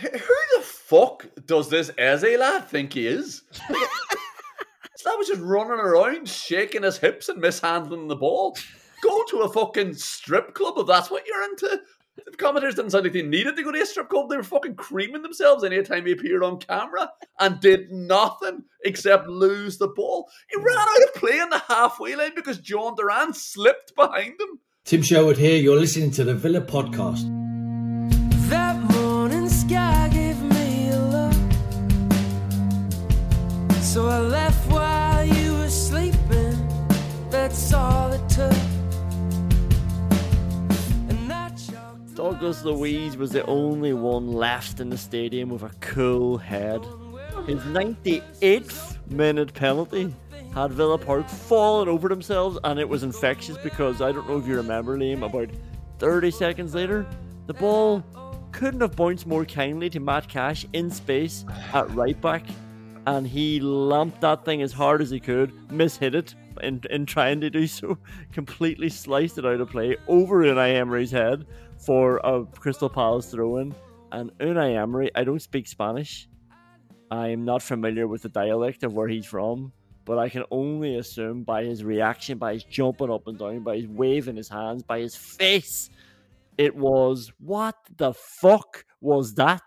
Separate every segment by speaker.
Speaker 1: who the fuck does this Eze lad think he is? that was just running around, shaking his hips and mishandling the ball. Go to a fucking strip club if that's what you're into. The commentators didn't sound like they needed to go to a strip club. They were fucking creaming themselves anytime he appeared on camera and did nothing except lose the ball. He ran out of play in the halfway line because Jhon Duran slipped behind him.
Speaker 2: Tim Sherwood here. You're listening to the Villa Podcast.
Speaker 3: So I left while you were sleeping. That's all it took. And I chalked
Speaker 4: Douglas Luiz was the only one left in the stadium with a cool head. His 98th minute penalty had Villa Park fallen over themselves, and it was infectious because I don't know if you remember, Liam, about 30 seconds later, the ball couldn't have bounced more kindly to Matt Cash in space at right back, and he lumped that thing as hard as he could, mishit it in, in trying to do so, completely sliced it out of play over Unai Emery's head for a Crystal Palace throw in. And Unai Emery, I don't speak Spanish. I'm not familiar with the dialect of where he's from, but I can only assume by his reaction, by his jumping up and down, by his waving his hands, by his face, it was what the fuck was that?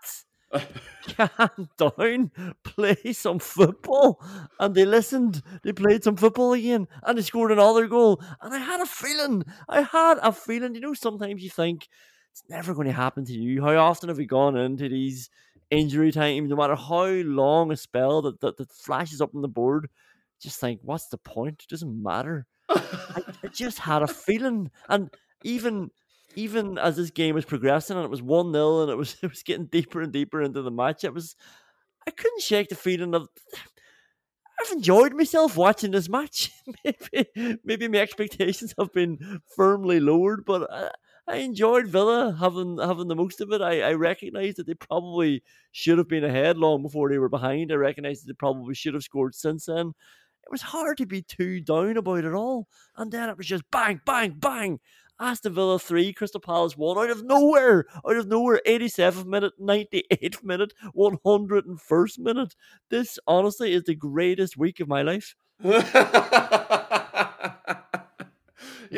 Speaker 4: Calm down, play some football. And they listened, they played some football again, and they scored another goal. And I had a feeling, I had a feeling, you know, sometimes you think it's never going to happen to you. How often have we gone into these injury times, no matter how long a spell that, that, that flashes up on the board? Just think, what's the point? It doesn't matter. I, I just had a feeling. And even even as this game was progressing and it was 1 0 and it was it was getting deeper and deeper into the match, it was I couldn't shake the feeling of I've enjoyed myself watching this match. maybe maybe my expectations have been firmly lowered, but I, I enjoyed Villa having having the most of it. I, I recognise that they probably should have been ahead long before they were behind. I recognise that they probably should have scored since then. It was hard to be too down about it all. And then it was just bang, bang, bang. Aston Villa 3, Crystal Palace 1 out of nowhere. Out of nowhere. 87th minute, 98th minute, 101st minute. This, honestly, is the greatest week of my life.
Speaker 1: yeah,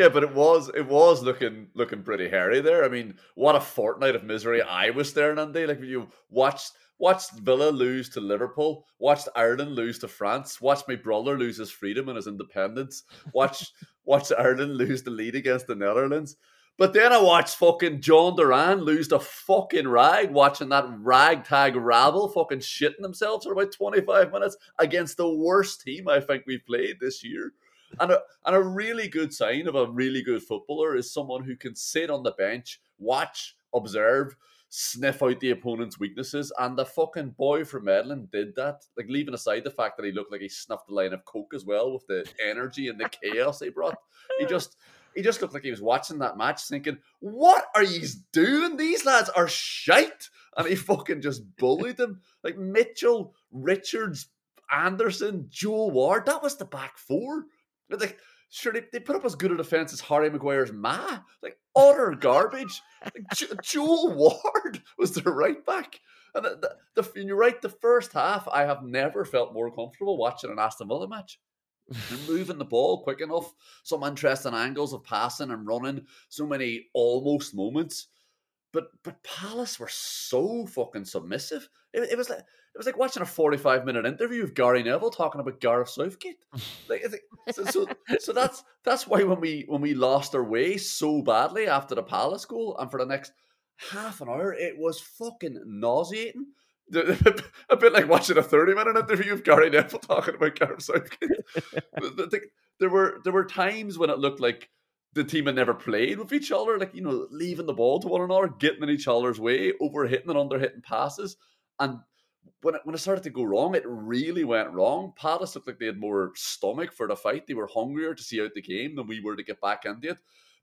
Speaker 1: but it was it was looking looking pretty hairy there. I mean, what a fortnight of misery I was staring on day. Like you watched watched Villa lose to Liverpool, watched Ireland lose to France, watched my brother lose his freedom and his independence, watched watched Ireland lose the lead against the Netherlands. But then I watched fucking Jhon Duran lose the fucking rag, watching that ragtag rabble fucking shitting themselves for about 25 minutes against the worst team I think we've played this year. And a, and a really good sign of a really good footballer is someone who can sit on the bench, watch, observe, sniff out the opponent's weaknesses. And the fucking boy from Medellín did that. Like, leaving aside the fact that he looked like he snuffed a line of coke as well with the energy and the chaos he brought. He just. He just looked like he was watching that match thinking, What are you doing? These lads are shite. And he fucking just bullied them. Like Mitchell, Richards, Andersen, Joel Ward. That was the back four. Like, sure, they, they put up as good a defense as Harry Maguire's Ma. Like, utter garbage. Like, jo- Joel Ward was their right back. And the, the, the, you're right, the first half, I have never felt more comfortable watching an Aston Villa match. They're moving the ball quick enough, some interesting angles of passing and running, so many almost moments. But but Palace were so fucking submissive. It, it was like it was like watching a forty-five minute interview of Gary Neville talking about Gareth Southgate. Like, so, so, so that's that's why when we when we lost our way so badly after the Palace goal, and for the next half an hour, it was fucking nauseating. A bit like watching a thirty-minute interview of Gary Neville talking about Gareth Southgate. there were there were times when it looked like the team had never played with each other, like you know, leaving the ball to one another, getting in each other's way, over hitting and under hitting passes, and when it, when it started to go wrong, it really went wrong. Palace looked like they had more stomach for the fight. They were hungrier to see out the game than we were to get back into it.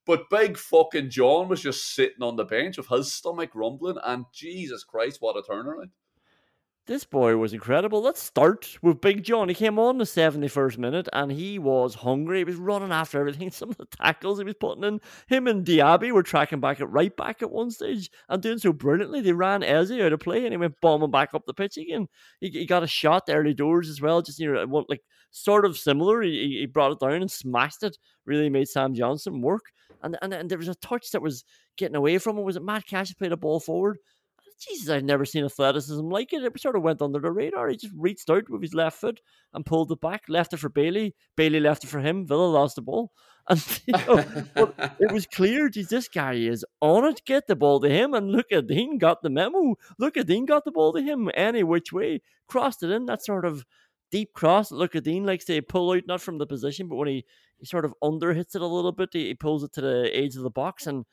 Speaker 1: But big fucking John was just sitting on the bench with his stomach rumbling, and Jesus Christ, what a turnaround!
Speaker 4: This boy was incredible. Let's start with Big John. He came on the 71st minute and he was hungry. He was running after everything. Some of the tackles he was putting in. Him and Diaby were tracking back at right back at one stage and doing so brilliantly. They ran Eze out of play and he went bombing back up the pitch again. He, he got a shot early doors as well, just know, one, uh, like sort of similar. He, he brought it down and smashed it. Really made Sam Johnstone work. And, and, and there was a touch that was getting away from him. Was it Matt Cash played a ball forward? Jesus, I've never seen athleticism like it. It sort of went under the radar. He just reached out with his left foot and pulled it back, left it for Bailey. Bailey left it for him. Villa lost the ball. And you know, but it was clear, geez, this guy is on it. Get the ball to him. And Lucas Digne got the memo. Lucas Digne got the ball to him any which way. Crossed it in. That sort of deep cross. Lucas Digne likes to pull out, not from the position, but when he, he sort of under hits it a little bit, he, he pulls it to the edge of the box. And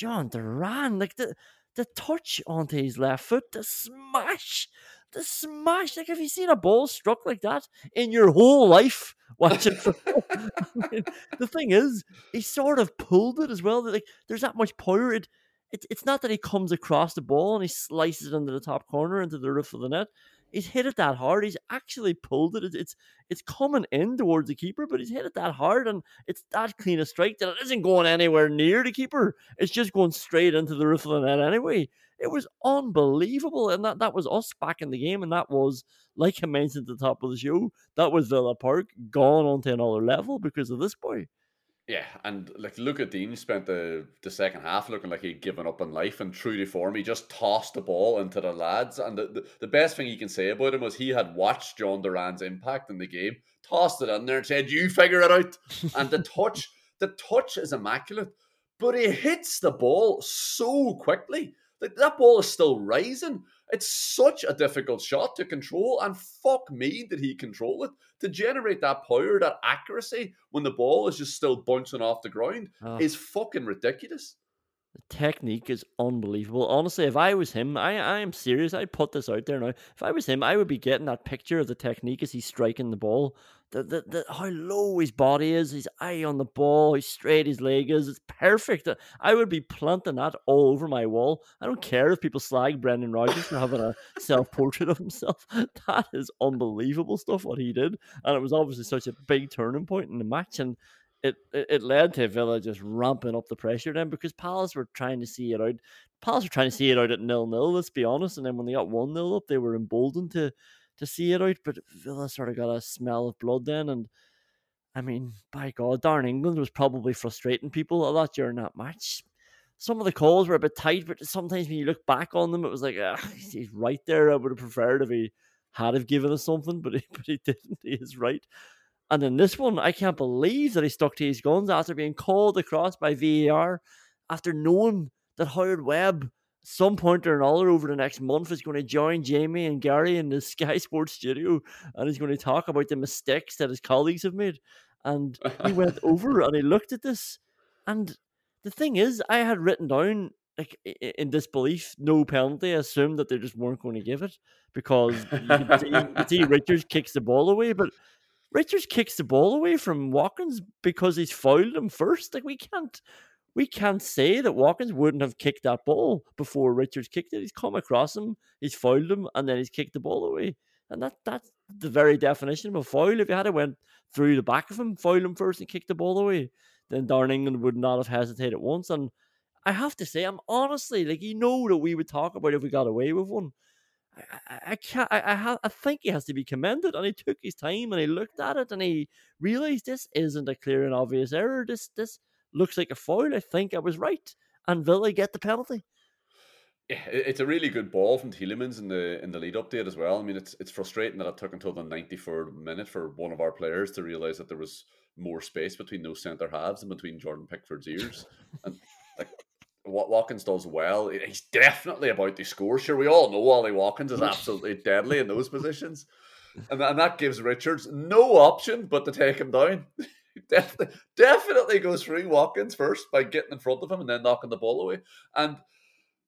Speaker 4: Jhon Duran, like the the touch onto his left foot, the smash, the smash. Like, have you seen a ball struck like that in your whole life watching football? I mean, the thing is, he sort of pulled it as well. Like, there's that much power. It, it, it's not that he comes across the ball and he slices it into the top corner into the roof of the net he's hit it that hard. He's actually pulled it. It's it's coming in towards the keeper, but he's hit it that hard, and it's that clean a strike that it isn't going anywhere near the keeper. It's just going straight into the roof of the net anyway. It was unbelievable, and that, that was us back in the game, and that was like I mentioned at the top of the show. That was Villa Park gone onto another level because of this boy.
Speaker 1: Yeah, and like at Dean spent the the second half looking like he'd given up on life and true to form, he just tossed the ball into the lads. And the, the, the best thing you can say about him was he had watched Jhon Duran's impact in the game, tossed it in there and said, You figure it out. and the touch, the touch is immaculate. But he hits the ball so quickly. Like that ball is still rising. It's such a difficult shot to control, and fuck me, did he control it to generate that power, that accuracy when the ball is just still bouncing off the ground
Speaker 4: Oh.
Speaker 1: is fucking ridiculous.
Speaker 4: The technique is unbelievable. Honestly, if I was him, I, I am serious. I put this out there now. If I was him, I would be getting that picture of the technique as he's striking the ball. The, the, the how low his body is, his eye on the ball, how straight his leg is. It's perfect. I would be planting that all over my wall. I don't care if people slag Brendan Rodgers for having a self portrait of himself. That is unbelievable stuff what he did, and it was obviously such a big turning point in the match. And it, it, led to Villa just ramping up the pressure then because Palace were trying to see it out. Palace were trying to see it out at nil nil, let's be honest. And then when they got one 0 up, they were emboldened to to see it out. But Villa sort of got a smell of blood then. And I mean, by God, Darren England was probably frustrating people a lot during that match. Some of the calls were a bit tight, but sometimes when you look back on them, it was like, ah, he's right there. I would have preferred if he had have given us something, but he, but he didn't. He is right. And then this one, I can't believe that he stuck to his guns after being called across by VAR, after knowing that Howard Webb, some point or another over the next month, is going to join Jamie and Gary in the Sky Sports studio and he's going to talk about the mistakes that his colleagues have made. And he went over and he looked at this. And the thing is, I had written down, like, in disbelief, no penalty, I assumed that they just weren't going to give it because you see, you see Richards kicks the ball away, but Richards kicks the ball away from Watkins because he's fouled him first. Like we can't we can't say that Watkins wouldn't have kicked that ball before Richards kicked it. He's come across him, he's fouled him, and then he's kicked the ball away. And that that's the very definition of a foul. If you had it went through the back of him, fouled him first and kicked the ball away, then Darren England would not have hesitated once. And I have to say, I'm honestly like you know that we would talk about if we got away with one. I, I, can't. I, I, ha- I think he has to be commended, and he took his time and he looked at it and he realized this isn't a clear and obvious error. This this looks like a foul. I think I was right, and Villa get the penalty.
Speaker 1: Yeah, it's a really good ball from Tielemans in the in the lead up date as well. I mean, it's it's frustrating that it took until the 94th minute for one of our players to realize that there was more space between those centre halves and between Jordan Pickford's ears. and like Watkins does well, he's definitely about to score. Sure, we all know Ollie Watkins is absolutely deadly in those positions, and, and that gives Richards no option but to take him down. Definitely, definitely goes through Watkins first by getting in front of him and then knocking the ball away. And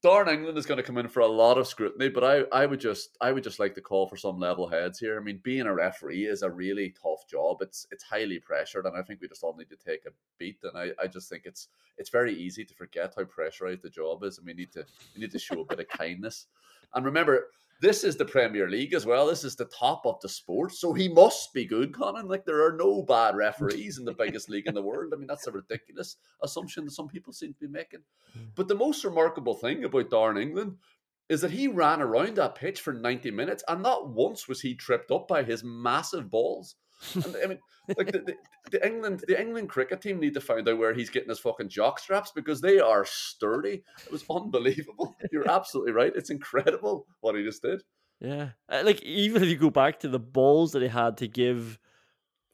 Speaker 1: Darren England is going to come in for a lot of scrutiny, but I, I would just I would just like to call for some level heads here. I mean, being a referee is a really tough job. It's it's highly pressured, and I think we just all need to take a beat. And I, I just think it's it's very easy to forget how pressurized the job is, and we need to we need to show a bit of kindness. And remember, this is the Premier League as well. This is the top of the sport, so he must be good, Conán. Like there are no bad referees in the biggest league in the world. I mean, that's a ridiculous assumption that some people seem to be making. Hmm. But the most remarkable thing about Darren England is that he ran around that pitch for 90 minutes and not once was he tripped up by his massive balls. And, I mean, like the, the, the England, the England cricket team need to find out where he's getting his fucking jock straps because they are sturdy. It was unbelievable. You're absolutely right. It's incredible what he just did.
Speaker 4: Yeah, Uh, like even if you go back to the balls that he had to give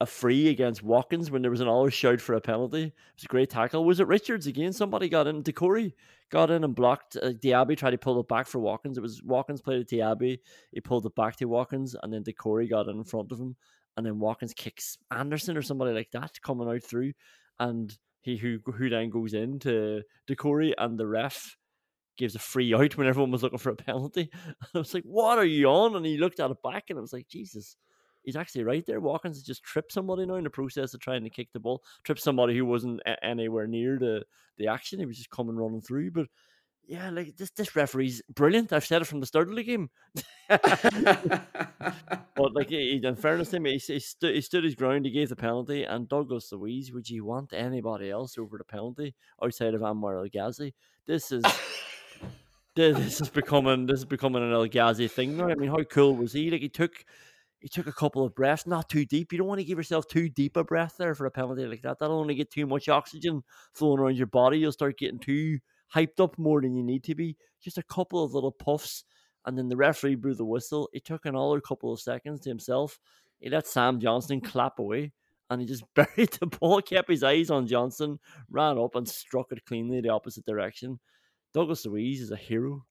Speaker 4: a free against Watkins when there was an all shout for a penalty, it was a great tackle. Was it Richards again? Somebody got in. Doucouré got in and blocked. Uh, Diaby tried to pull it back for Watkins. It was Watkins played to Diaby. He pulled it back to Watkins, and then Doucouré got in front of him, and then Watkins kicks Andersen or somebody like that coming out through, and he who who then goes in to Doucouré, and the ref gives a free out when everyone was looking for a penalty. I was like, "What are you on?" And he looked at it back, and I was like, "Jesus." He's actually right there. Watkins has just tripped somebody now in the process of trying to kick the ball. Tripped somebody who wasn't a- anywhere near the, the action. He was just coming running through. But yeah, like this this referee's brilliant. I've said it from the start of the game. But like, he, in fairness to him, he, he, stu- he stood his ground. He gave the penalty, and Douglas Luiz. Would you want anybody else over the penalty outside of Anwar El Ghazi? This is this this is becoming this is becoming an El Ghazi thing now. I mean, how cool was he? Like, he took he took a couple of breaths, not too deep. You don't want to give yourself too deep a breath there for a penalty like that. That'll only get too much oxygen flowing around your body. You'll start getting too hyped up more than you need to be. Just a couple of little puffs, and then the referee blew the whistle. It took another couple of seconds to himself. He let Sam Johnstone clap away, and he just buried the ball, kept his eyes on Johnstone, ran up and struck it cleanly the opposite direction. Douglas Luiz is a hero.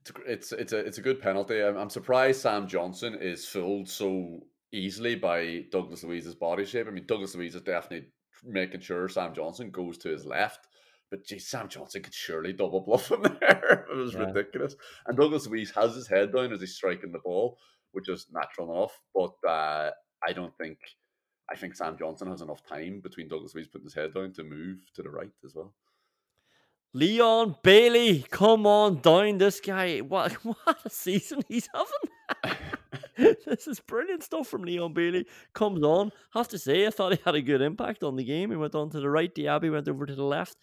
Speaker 1: It's a it's it's a it's a good penalty. I'm, I'm surprised Sam Johnstone is fooled so easily by Douglas Luiz's body shape. I mean, Douglas Luiz is definitely making sure Sam Johnstone goes to his left, but geez, Sam Johnstone could surely double bluff him there. it was
Speaker 4: Yeah.
Speaker 1: ridiculous. And Douglas Luiz has his head down as he's striking the ball, which is natural enough. But uh, I don't think I think Sam Johnstone has enough time between Douglas Luiz putting his head down to move to the right as well.
Speaker 4: Leon Bailey, come on down. This guy, what what a season he's having. this is brilliant stuff from Leon Bailey. Comes on. Have to say, I thought he had a good impact on the game. He went on to the right. Diaby went over to the left.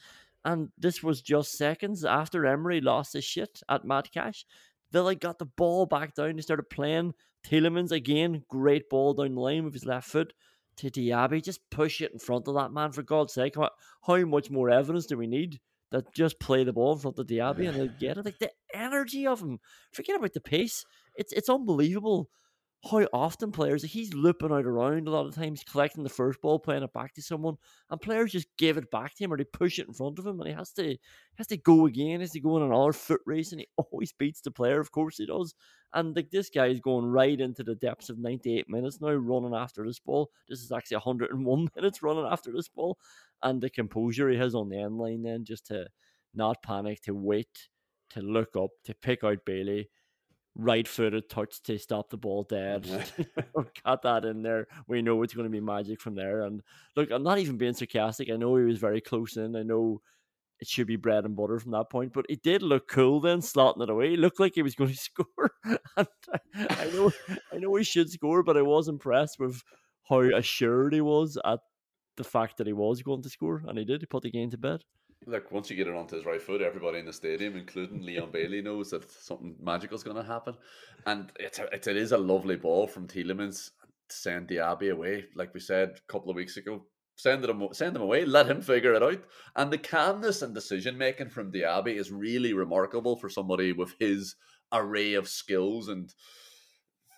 Speaker 4: And this was just seconds after Emery lost his shit at Matt Cash. Villa got the ball back down. They started playing. Tielemans again, great ball down the line with his left foot to Diaby. Just push it in front of that man, for God's sake. How, how much more evidence do we need that just play the ball in front of Diaby and they'll get it? Like the energy of him. Forget about the pace. It's it's unbelievable how often players he's looping out around a lot of times, collecting the first ball, playing it back to someone, and players just give it back to him or they push it in front of him and he has to has to go again, has to go in another foot race and he always beats the player, of course he does. And like this guy is going right into the depths of 98 minutes now, running after this ball. This is actually 101 minutes running after this ball. And the composure he has on the end line then just to not panic, to wait, to look up, to pick out Bailey, right footed touch to stop the ball dead. Got that in there. We know it's going to be magic from there. And look, I'm not even being sarcastic. I know he was very close in. I know it should be bread and butter from that point, but it did look cool then, slotting it away. It looked like he was going to score. and I, I know, I know he should score, but I was impressed with how assured he was at the fact that he was going to score, and he did. He put the game to bed.
Speaker 1: Look, once you get it onto his right foot, everybody in the stadium, including Leon Bailey, knows that something magical is going to happen. And it's a, it's, it is a lovely ball from Tielemans to send Diaby away. Like we said a couple of weeks ago, send him send him away, let him figure it out. And the calmness and decision making from Diaby is really remarkable for somebody with his array of skills and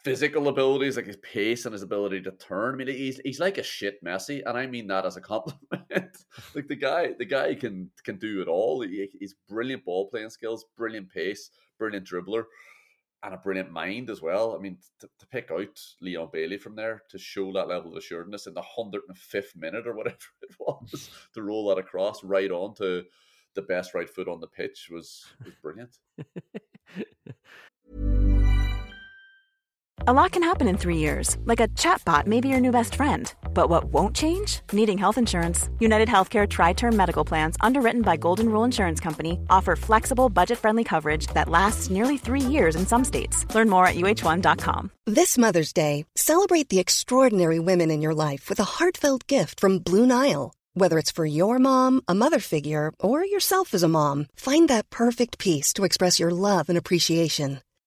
Speaker 1: physical abilities, like his pace and his ability to turn. I mean, he's he's like a shit Messi, and I mean that as a compliment. like the guy, the guy can can do it all. He, he's brilliant ball playing skills, brilliant pace, brilliant dribbler, and a brilliant mind as well. I mean, to, to pick out Leon Bailey from there to show that level of assuredness in the hundred and fifth minute or whatever it was to roll that across right on to the best right foot on the pitch was was brilliant.
Speaker 5: A lot can happen in three years, like a chatbot may be your new best friend. But what won't change? Needing health insurance. United Healthcare Tri Term Medical Plans, underwritten by Golden Rule Insurance Company, offer flexible, budget friendly coverage that lasts nearly three years in some states. Learn more at uh1.com.
Speaker 6: This Mother's Day, celebrate the extraordinary women in your life with a heartfelt gift from Blue Nile. Whether it's for your mom, a mother figure, or yourself as a mom, find that perfect piece to express your love and appreciation.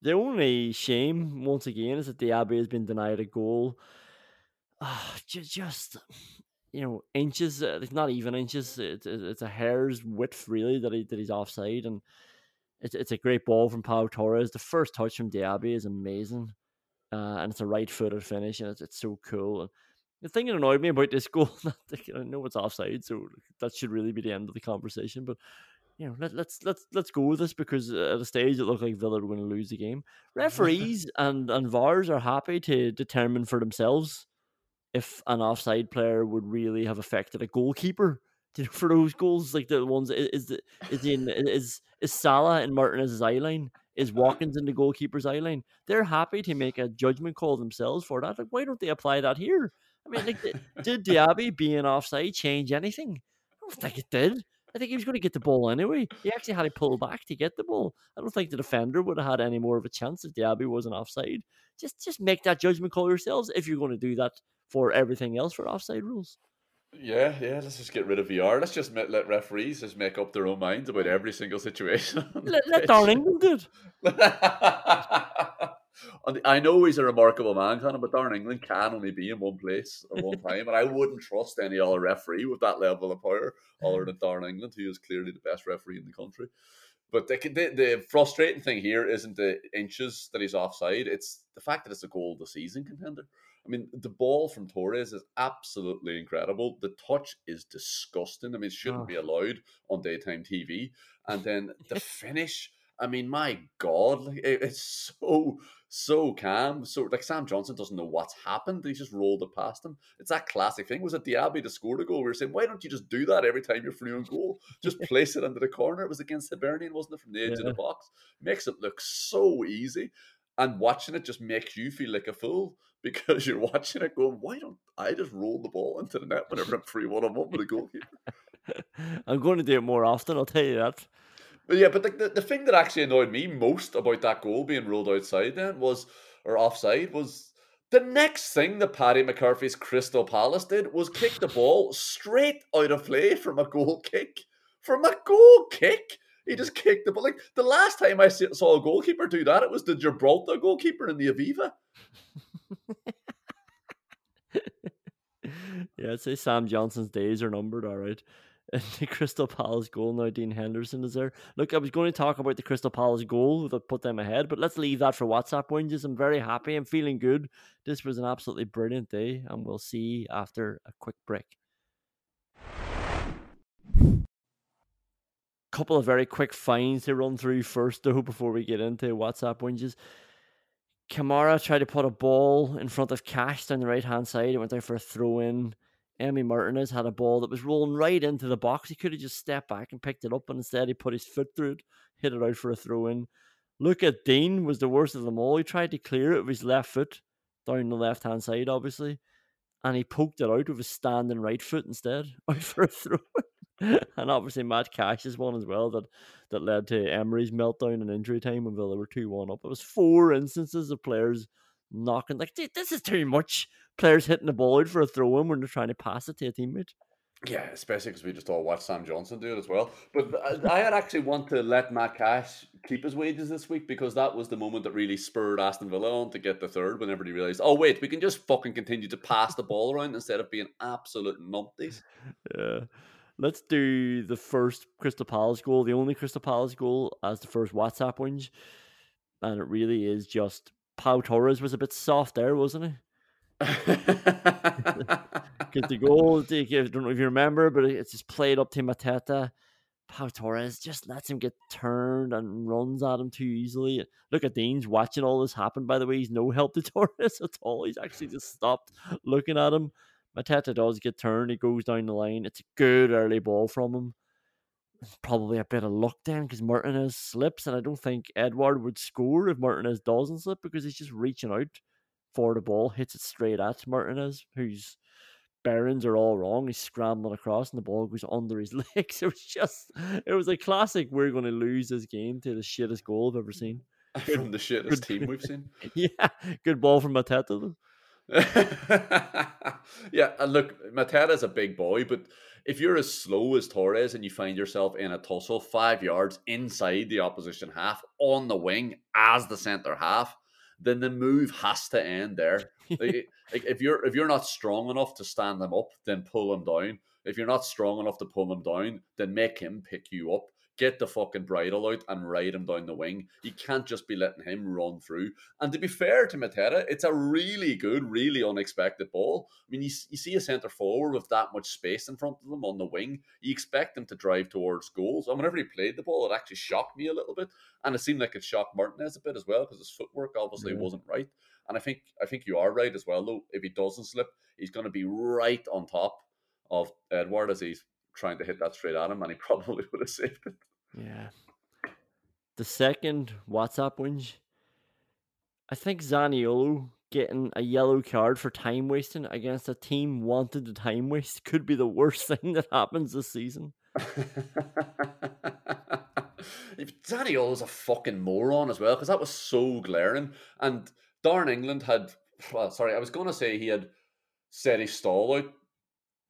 Speaker 4: The only shame, once again, is that Diaby has been denied a goal. Ah, ju- just, you know, inches, uh, it's not even inches, it's, it's a hair's width, really, that, he, that he's offside. And it's, it's a great ball from Pau Torres. The first touch from Diaby is amazing. Uh, and it's a right footed finish, and it's, it's so cool. And the thing that annoyed me about this goal, I know it's offside, so that should really be the end of the conversation. But you know, let, let's let's let's go with this because uh, at a stage it looked like Villa were going to lose the game. Referees and and VARs are happy to determine for themselves if an offside player would really have affected a goalkeeper. For those goals, like the ones is the is the, is is Salah in Martinez's eye line, is uh-huh. Watkins in the goalkeeper's eye line. They're happy to make a judgment call themselves for that. Like, why don't they apply that here? I mean, like, did, did Diaby being offside change anything? I don't think it did. I think he was going to get the ball anyway. He actually had to pull back to get the ball. I don't think the defender would have had any more of a chance if Diaby wasn't offside. Just just make that judgment call yourselves if you're going to do that for everything else for offside rules.
Speaker 1: Yeah, yeah. Let's just get rid of VR. Let's just let, let referees just make up their own minds about every single situation.
Speaker 4: Let, let Darren England do it.
Speaker 1: I know he's a remarkable man, Conor, but Darren England can only be in one place at one time, and I wouldn't trust any other referee with that level of power other than Darren England, who is clearly the best referee in the country. But the, the, the frustrating thing here isn't the inches that he's offside; it's the fact that it's a goal of the season contender. I mean, the ball from Torres is absolutely incredible. The touch is disgusting. I mean, it shouldn't
Speaker 4: Oh.
Speaker 1: be allowed on daytime TV. And then the finish. I mean, my God, like, it- it's so so calm. So like Sam Johnstone doesn't know what's happened. He just rolled it past him. It's that classic thing. Was it Diaby to score the goal? We were saying, why don't you just do that every time you're free on goal? Just place it into the corner. It was against Hibernian, wasn't it, from the edge of the box? Makes it look so easy. And watching it just makes you feel like a fool because you're watching it going, why don't I just roll the ball into the net whenever I'm free one on one with a goalkeeper?
Speaker 4: I'm going to do it more often. I'll tell you that.
Speaker 1: But yeah, but the, the, the thing that actually annoyed me most about that goal being ruled outside then was, or offside, was the next thing that Paddy McCarthy's Crystal Palace did was kick the ball straight out of play from a goal kick. From a goal kick! He just kicked the ball. Like the last time I saw a goalkeeper do that, it was the Gibraltar goalkeeper in the Aviva.
Speaker 4: Yeah, I'd say Sam Johnstone's days are numbered, all right. And the Crystal Palace goal now, Dean Henderson is there. Look, I was going to talk about the Crystal Palace goal that put them ahead, but let's leave that for WhatsApp whinges. I'm very happy. I'm feeling good. This was an absolutely brilliant day, and we'll see after a quick break. Couple of very quick finds to run through first, though, before we get into WhatsApp whinges. Kamara tried to put a ball in front of Cash down the right hand side. It went there for a throw in. Emi Martinez had a ball that was rolling right into the box. He could have just stepped back and picked it up, but instead he put his foot through it, hit it out for a throw in. Lucas Digne was the worst of them all. He tried to clear it with his left foot down the left hand side, obviously, and he poked it out with his standing right foot instead, out for a throw. and obviously Matt Cash is one as well that that led to Emery's meltdown and injury time when Villa were two one up. It was four instances of players knocking like this is too much. Players hitting the ball out for a throw in when they're trying to pass it to a teammate.
Speaker 1: Yeah, especially because we just all watched Sam Johnstone do it as well. But I- uh, I had actually want to let Matt Cash keep his wages this week because that was the moment that really spurred Aston Villa on to get the third. Whenever he realised, oh wait, we can just fucking continue to pass the ball around instead of being absolute numpties.
Speaker 4: Yeah. Let's do the first Crystal Palace goal, the only Crystal Palace goal as the first WhatsApp whinge. And it really is just Pau Torres was a bit soft there, wasn't he? Because the goal, I don't know if you remember, but it's just played up to Mateta. Pau Torres just lets him get turned and runs at him too easily. Lucas Digne's watching all this happen, by the way. He's no help to Torres at all. He's actually just stopped looking at him. Mateta does get turned. He goes down the line. It's a good early ball from him. Probably a bit of luck then because Martinez slips, and I don't think Edouard would score if Martinez doesn't slip because he's just reaching out for the ball, hits it straight at Martinez, whose bearings are all wrong. He's scrambling across, and the ball goes under his legs. It was just, it was a classic. We're going to lose this game to the shittest goal I've ever seen.
Speaker 1: From the shittest team we've seen.
Speaker 4: yeah, good ball from Mateta though.
Speaker 1: yeah, and look, Mateta's a big boy, but if you're as slow as Torres and you find yourself in a tussle five yards inside the opposition half on the wing as the centre half, then the move has to end there. like, like, if you're if you're not strong enough to stand them up, then pull them down. If you're not strong enough to pull them down, then make him pick you up get the fucking bridle out and ride him down the wing. You can't just be letting him run through. And to be fair to Mateta, it's a really good, really unexpected ball. I mean, you, you see a centre forward with that much space in front of them on the wing, you expect them to drive towards goals. And whenever he played the ball, it actually shocked me a little bit. And it seemed like it shocked Martinez a bit as well because his footwork obviously yeah. wasn't right. And I think I think you are right as well, though. If he doesn't slip, he's going to be right on top of Edouard as he's trying to hit that straight at him, and he probably would have saved it.
Speaker 4: Yeah. The second WhatsApp whinge, I think Zaniolo getting a yellow card for time wasting against a team wanted to time waste could be the worst thing that happens this season.
Speaker 1: Zaniolo's a fucking moron as well because that was so glaring. And Darren England had, well, sorry, I was going to say he had set his stall out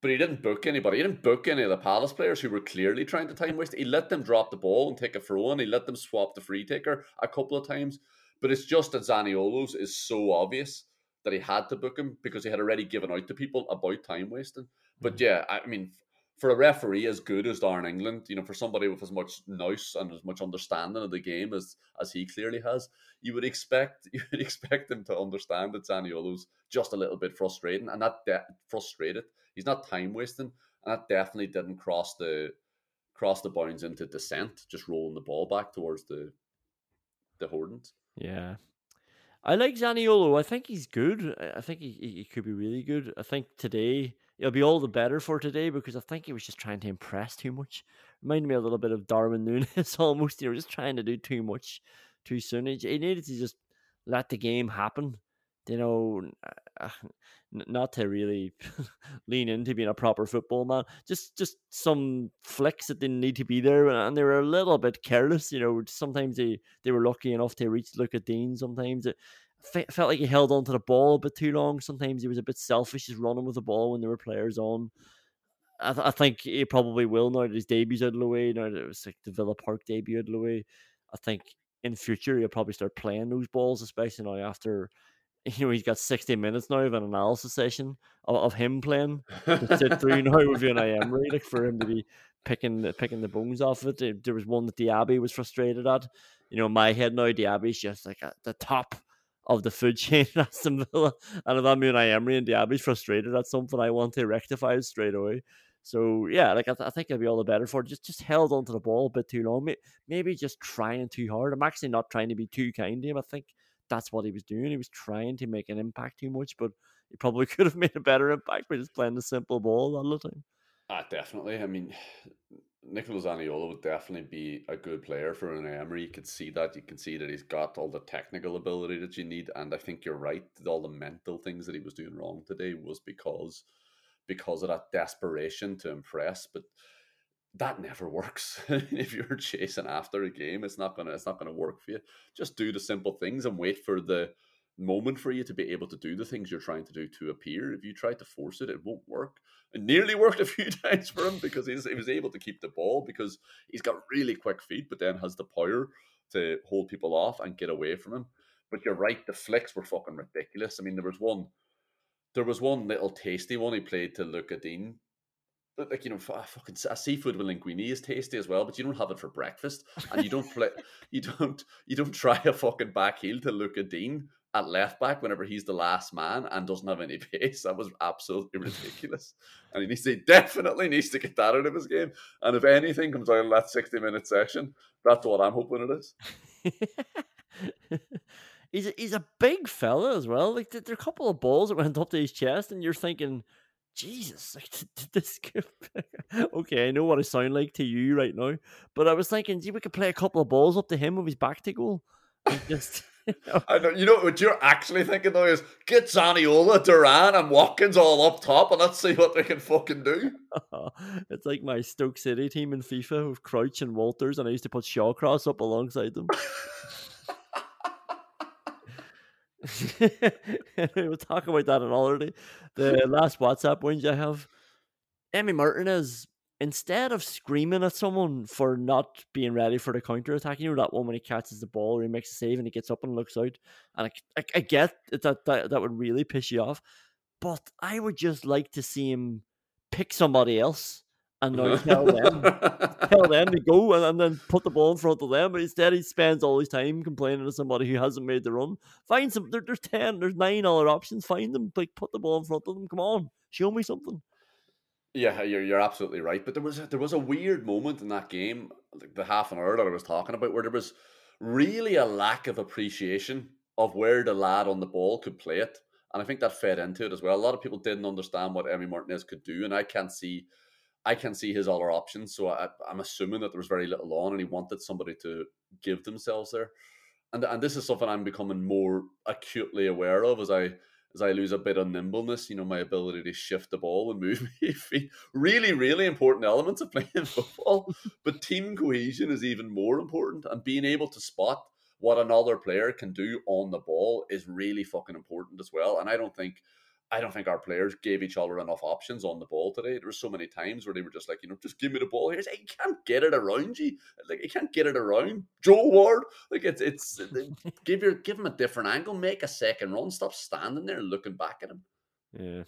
Speaker 1: but he didn't book anybody. He didn't book any of the Palace players who were clearly trying to time waste. He let them drop the ball and take a throw in. He let them swap the free taker a couple of times. But it's just that Zaniolo's is so obvious that he had to book him because he had already given out to people about time wasting. But mm. yeah, I mean, for a referee as good as Darren England, you know, for somebody with as much nous and as much understanding of the game as as he clearly has, you would expect you would expect him to understand that Zaniolo's just a little bit frustrating, and that de- frustrated He's not time wasting, and that definitely didn't cross the cross the bounds into dissent, just rolling the ball back towards the the Hordens.
Speaker 4: Yeah. I like Zaniolo. I think he's good. I think he, he could be really good. I think today it'll be all the better for today because I think he was just trying to impress too much. Reminded me a little bit of Darwin Núñez almost. You know, just trying to do too much too soon. He, he needed to just let the game happen you know, uh, not to really lean into being a proper football man. Just just some flicks that didn't need to be there, and they were a little bit careless. You know, sometimes they they were lucky enough to reach Lucas Digne. Sometimes it felt like he held on to the ball a bit too long. Sometimes he was a bit selfish, just running with the ball when there were players on. I, th- I think he probably will now that his debut's out of the way. Now that it was like the Villa Park debut out of the way. I think in future he'll probably start playing those balls, especially now after you know, he's got 60 minutes now of an analysis session of, of him playing to sit through now with Unai Emery, like for him to be picking picking the bones off of it. There was one that Diaby was frustrated at. You know, my head now, Diaby's just like at the top of the food chain at Aston Villa. And if I'm Unai Emery and Diaby's frustrated at something, I want to rectify it straight away. So yeah, like I, th- I think it'll be all the better for it. Just just held onto the ball a bit too long. Maybe just trying too hard. I'm actually not trying to be too kind to him. I think that's what he was doing. He was trying to make an impact too much, but he probably could have made a better impact by just playing the simple ball all the time.
Speaker 1: Ah, definitely. I mean, Nicola Zaniolo would definitely be a good player for an Emery. You could see that. You can see that he's got all the technical ability that you need, and I think you're right. All the mental things that he was doing wrong today was because because of that desperation to impress. But that never works. if you're chasing after a game, it's not gonna it's not gonna work for you. Just do the simple things and wait for the moment for you to be able to do the things you're trying to do to appear. If you try to force it, it won't work. It nearly worked a few times for him because he was able to keep the ball because he's got really quick feet, but then has the power to hold people off and get away from him. But you're right, the flicks were fucking ridiculous. I mean, there was one, there was one little tasty one he played to Lucas Digne. Like you know, fucking a seafood with linguine is tasty as well, but you don't have it for breakfast, and you don't play, you don't, you don't try a fucking back heel to Lucas Digne at left back whenever he's the last man and doesn't have any pace. That was absolutely ridiculous. and he needs to, he definitely needs to get that out of his game. And if anything comes out of that 60 minute session, that's what I'm hoping it is.
Speaker 4: he's a, he's a big fella as well. Like there are a couple of balls that went up to his chest, and you're thinking, Jesus, like did, this. okay, I know what I sound like to you right now, but I was thinking, gee, we could play a couple of balls up to him with his back to goal. Just
Speaker 1: I know, you know what you're actually thinking though is get Zaniolo, Duran, and Watkins all up top, and let's see what they can fucking do.
Speaker 4: it's like my Stoke City team in FIFA with Crouch and Walters, and I used to put Shawcross up alongside them. we'll talk about that another day. The last WhatsApp ones I have, Emi Martinez instead of screaming at someone for not being ready for the counter attack, you know that one when he catches the ball or he makes a save and he gets up and looks out, and I, I, I get that, that that would really piss you off, but I would just like to see him pick somebody else and now uh-huh. tell them tell them to go and, and, then put the ball in front of them. But instead, he spends all his time complaining to somebody who hasn't made the run. Find some. There, there's ten. There's nine other options. Find them. Like put the ball in front of them. Come on, show me something.
Speaker 1: Yeah, you're you're absolutely right. But there was a, there was a weird moment in that game, like the half an hour that I was talking about, where there was really a lack of appreciation of where the lad on the ball could play it, and I think that fed into it as well. A lot of people didn't understand what Emi Martinez could do, and I can't see, I can see his other options. So I, I'm assuming that there was very little on, and he wanted somebody to give themselves there, and and this is something I'm becoming more acutely aware of as I as I lose a bit of nimbleness, you know, my ability to shift the ball and move my feet. Really, really important elements of playing football. but team cohesion is even more important. And being able to spot what another player can do on the ball is really fucking important as well. And I don't think I don't think our players gave each other enough options on the ball today. There were so many times where they were just like, you know, just give me the ball here. Like, you can't get it around you. Like you can't get it around Joe Ward. Like it's it's give your give him a different angle, make a second run, stop standing there and looking back at him.
Speaker 4: Yeah.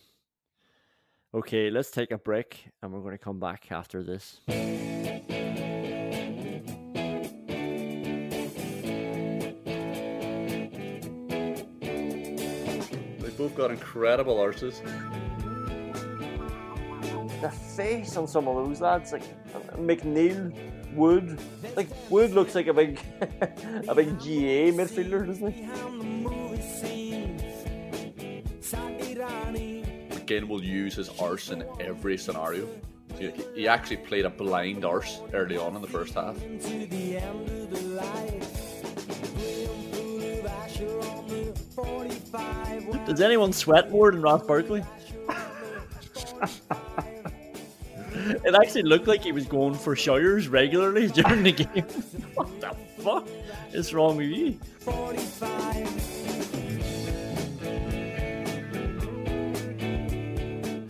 Speaker 4: Okay, let's take a break and we're going to come back after this.
Speaker 1: Got incredible arses.
Speaker 4: The face on some of those lads, like McNeil, Wood, like Wood looks like a big, a big GAA midfielder, doesn't he?
Speaker 1: McGinn will use his arse in every scenario. He, he actually played a blind arse early on in the first half.
Speaker 4: Does anyone sweat more than Ross Barkley? it actually looked like he was going for showers regularly during the game. what the fuck is wrong with you?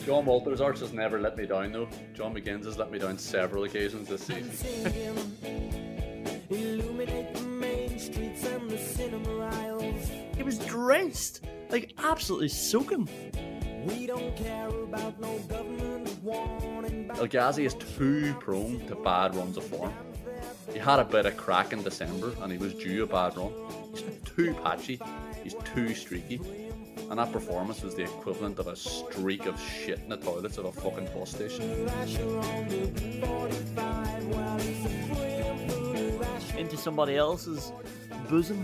Speaker 1: John Walters' arse has never let me down though. John McGinn's has let me down several occasions this season.
Speaker 4: He was drenched, like absolutely soaking.
Speaker 3: We don't care about no government warning.
Speaker 1: El Ghazi is too prone to bad runs of form. He had a bit of crack in December and he was due a bad run. He's too patchy, he's too streaky. And that performance was the equivalent of a streak of shit in the toilets of a fucking bus station.
Speaker 4: Into somebody else's bosom.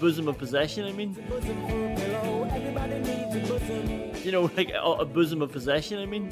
Speaker 4: Bosom of possession, I mean. You know, like a, bosom of possession, I mean.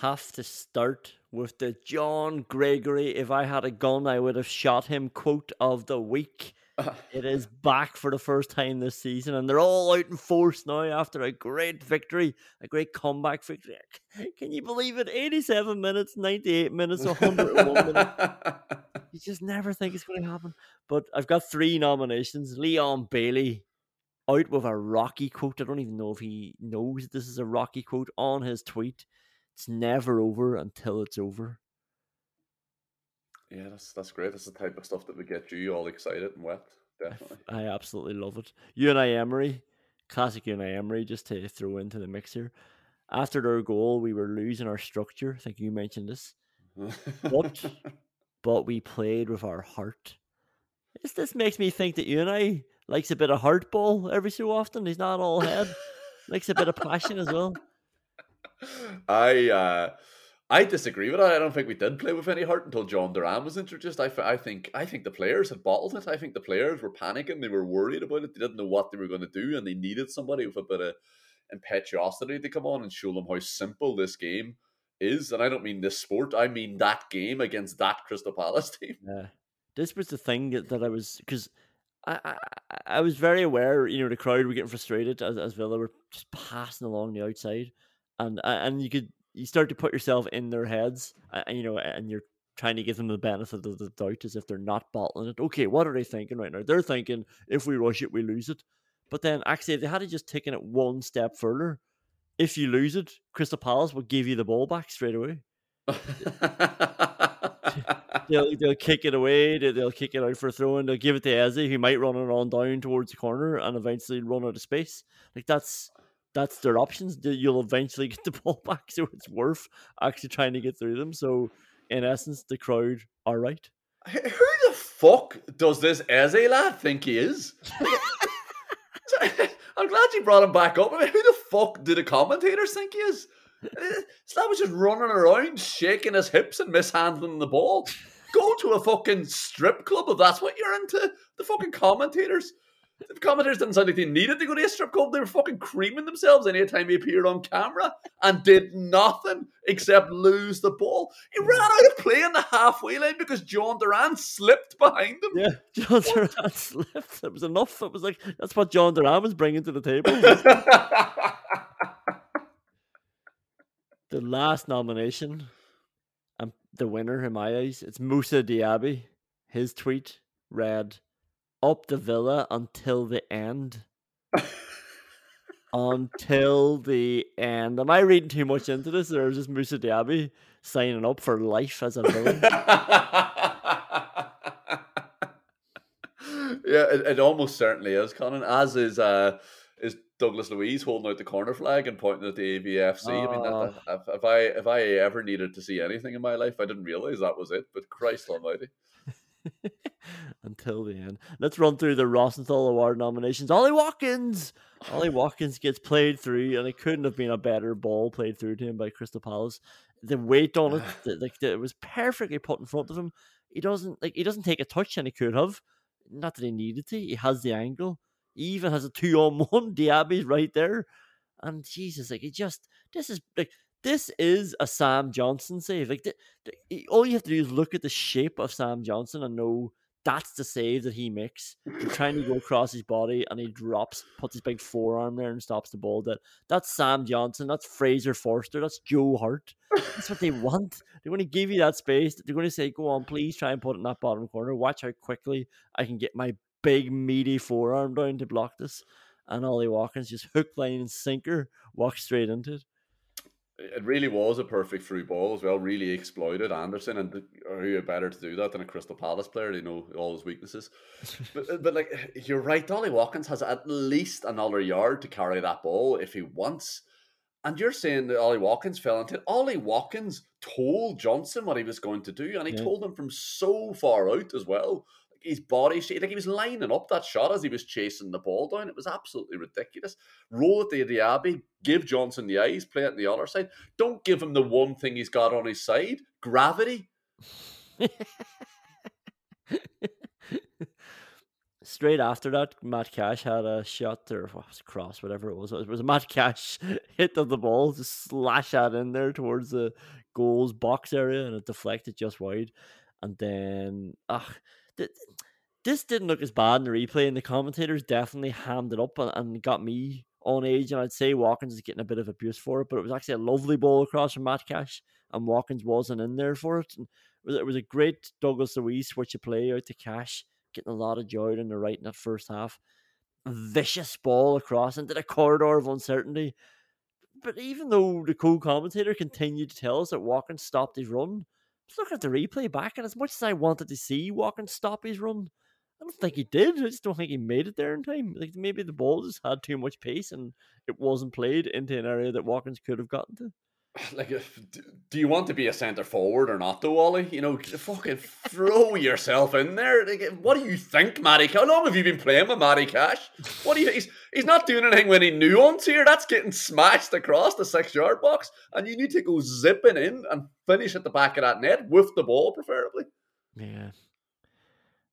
Speaker 4: Have to start with the John Gregory. If I had a gun, I would have shot him. Quote of the week. it is back for the first time this season, and they're all out in force now after a great victory, a great comeback victory. Can you believe it? 87 minutes, 98 minutes, 101 minutes. You just never think it's going to happen. But I've got three nominations. Leon Bailey out with a Rocky quote. I don't even know if he knows this is a Rocky quote on his tweet. It's never over until it's over.
Speaker 1: Yeah, that's that's great. That's the type of stuff that would get you all excited and wet. Definitely.
Speaker 4: I absolutely love it. Unai Emery, classic Unai Emery, just to throw into the mix here. After their goal, we were losing our structure. I think you mentioned this. But but we played with our heart. This this makes me think that Unai likes a bit of heart ball every so often. He's not all head. likes a bit of passion as well.
Speaker 1: I uh, I disagree with that. I don't think we did play with any heart until Jhon Duran was introduced. I, I think I think the players had bottled it. I think the players were panicking. They were worried about it. They didn't know what they were going to do, and they needed somebody with a bit of impetuosity to come on and show them how simple this game is. And I don't mean this sport. I mean that game against that Crystal Palace team.
Speaker 4: Yeah, this was the thing that, that I was because I, I I was very aware. You know, the crowd were getting frustrated as as Villa were just passing along the outside, and and you could you start to put yourself in their heads, and you know, and you're trying to give them the benefit of the doubt as if they're not bottling it. Okay, what are they thinking right now? They're thinking if we rush it, we lose it. But then actually, if they had to just taken it one step further, if you lose it, Crystal Palace will give you the ball back straight away. they'll, they'll kick it away. They'll, kick it out for a throw in. They'll give it to Eze, who might run it on down towards the corner and eventually run out of space. Like that's that's their options. You'll eventually get the ball back, so it's worth actually trying to get through them. So, in essence, the crowd are right.
Speaker 1: Who the fuck does this Eze lad think he is? I'm glad you brought him back up. I mean, who the fuck do the commentators think he is? This lad was just running around, shaking his hips and mishandling the ball. Go to a fucking strip club if that's what you're into. The fucking commentators. The commentators didn't sound like they needed to go to a strip club. They were fucking creaming themselves anytime he appeared on camera and did nothing except lose the ball. He ran out of play in the halfway line because Jhon Duran slipped behind him.
Speaker 4: Yeah, Jhon Duran slipped. It was enough. It was like that's what Jhon Duran was bringing to the table. the last nomination, and the winner in my eyes, it's Moussa Diaby. His tweet read, "Up the Villa until the end." until the end. Am I reading too much into this, or is this Moussa Diaby signing up for life as a villain?
Speaker 1: yeah, it, it, almost certainly is, Conán. As is uh, is Douglas Luiz holding out the corner flag and pointing at the AVFC. I mean, that, that, if, if I if I ever needed to see anything in my life, I didn't realize that was it. But Christ Almighty.
Speaker 4: Until the end. Let's run through the Rosenthal Award nominations. Ollie Watkins! Ollie Watkins gets played through, and it couldn't have been a better ball played through to him by Crystal Palace. The weight on it, the, like the, it was perfectly put in front of him. He doesn't like he doesn't take a touch, and he could have. Not that he needed to. He has the angle. He even has a two on one. Diaby's right there, and Jesus, like he just this is like this is a Sam Johnstone save. Like the, the, all you have to do is look at the shape of Sam Johnstone and know that's the save that he makes. Trying to go across his body and he drops, puts his big forearm there and stops the ball. That that's Sam Johnstone. That's Fraser Forster. That's Joe Hart. That's what they want. They're going to give you that space. They're going to say, "Go on, please try and put it in that bottom corner. Watch how quickly I can get my big meaty forearm down to block this." And Ollie Watkins just hook, line, and sinker walk straight into it
Speaker 1: it really was a perfect through ball as well. Really exploited Andersen, and oh, who better to do that than a Crystal Palace player? They know all his weaknesses. but but like you're right, Ollie Watkins has at least another yard to carry that ball if he wants. And you're saying that Ollie Watkins fell into it. Ollie Watkins told Johnstone what he was going to do, and he yeah. told him from so far out as well his body shape. Like he was lining up that shot as he was chasing the ball down. It was absolutely ridiculous. Roll it to Diaby, give Johnstone the eyes, play it on the other side. Don't give him the one thing he's got on his side gravity.
Speaker 4: Straight after that, Matt Cash had a shot or cross, whatever it was. It was a Matt Cash hit of the ball, just slash that in there towards the goals box area, and it deflected just wide. And then, ah, this didn't look as bad in the replay, and the commentators definitely hammed it up and, and got me on edge. And I'd say Watkins is getting a bit of abuse for it, but it was actually a lovely ball across from Matt Cash, and Watkins wasn't in there for it. And was, it was a great Douglas Luiz switch of play out to Cash, getting a lot of joy in the right in that first half. Vicious ball across into the corridor of uncertainty. But even though the co-commentator continued to tell us that Watkins stopped his run, just looking at the replay back, and as much as I wanted to see Watkins stop his run, I don't think he did. I just don't think he made it there in time. Like maybe the ball just had too much pace and it wasn't played into an area that Watkins could have gotten to.
Speaker 1: Like, do you want to be a centre forward or not, though, Wally? You know, fucking throw yourself in there. Like, eh, what do you think, Matty? How long have you been playing with Matty Cash? What do you? He's he's not doing anything when he nuance here. That's getting smashed across the six yard box, and you need to go zipping in and finish at the back of that net with the ball, preferably.
Speaker 4: Yeah.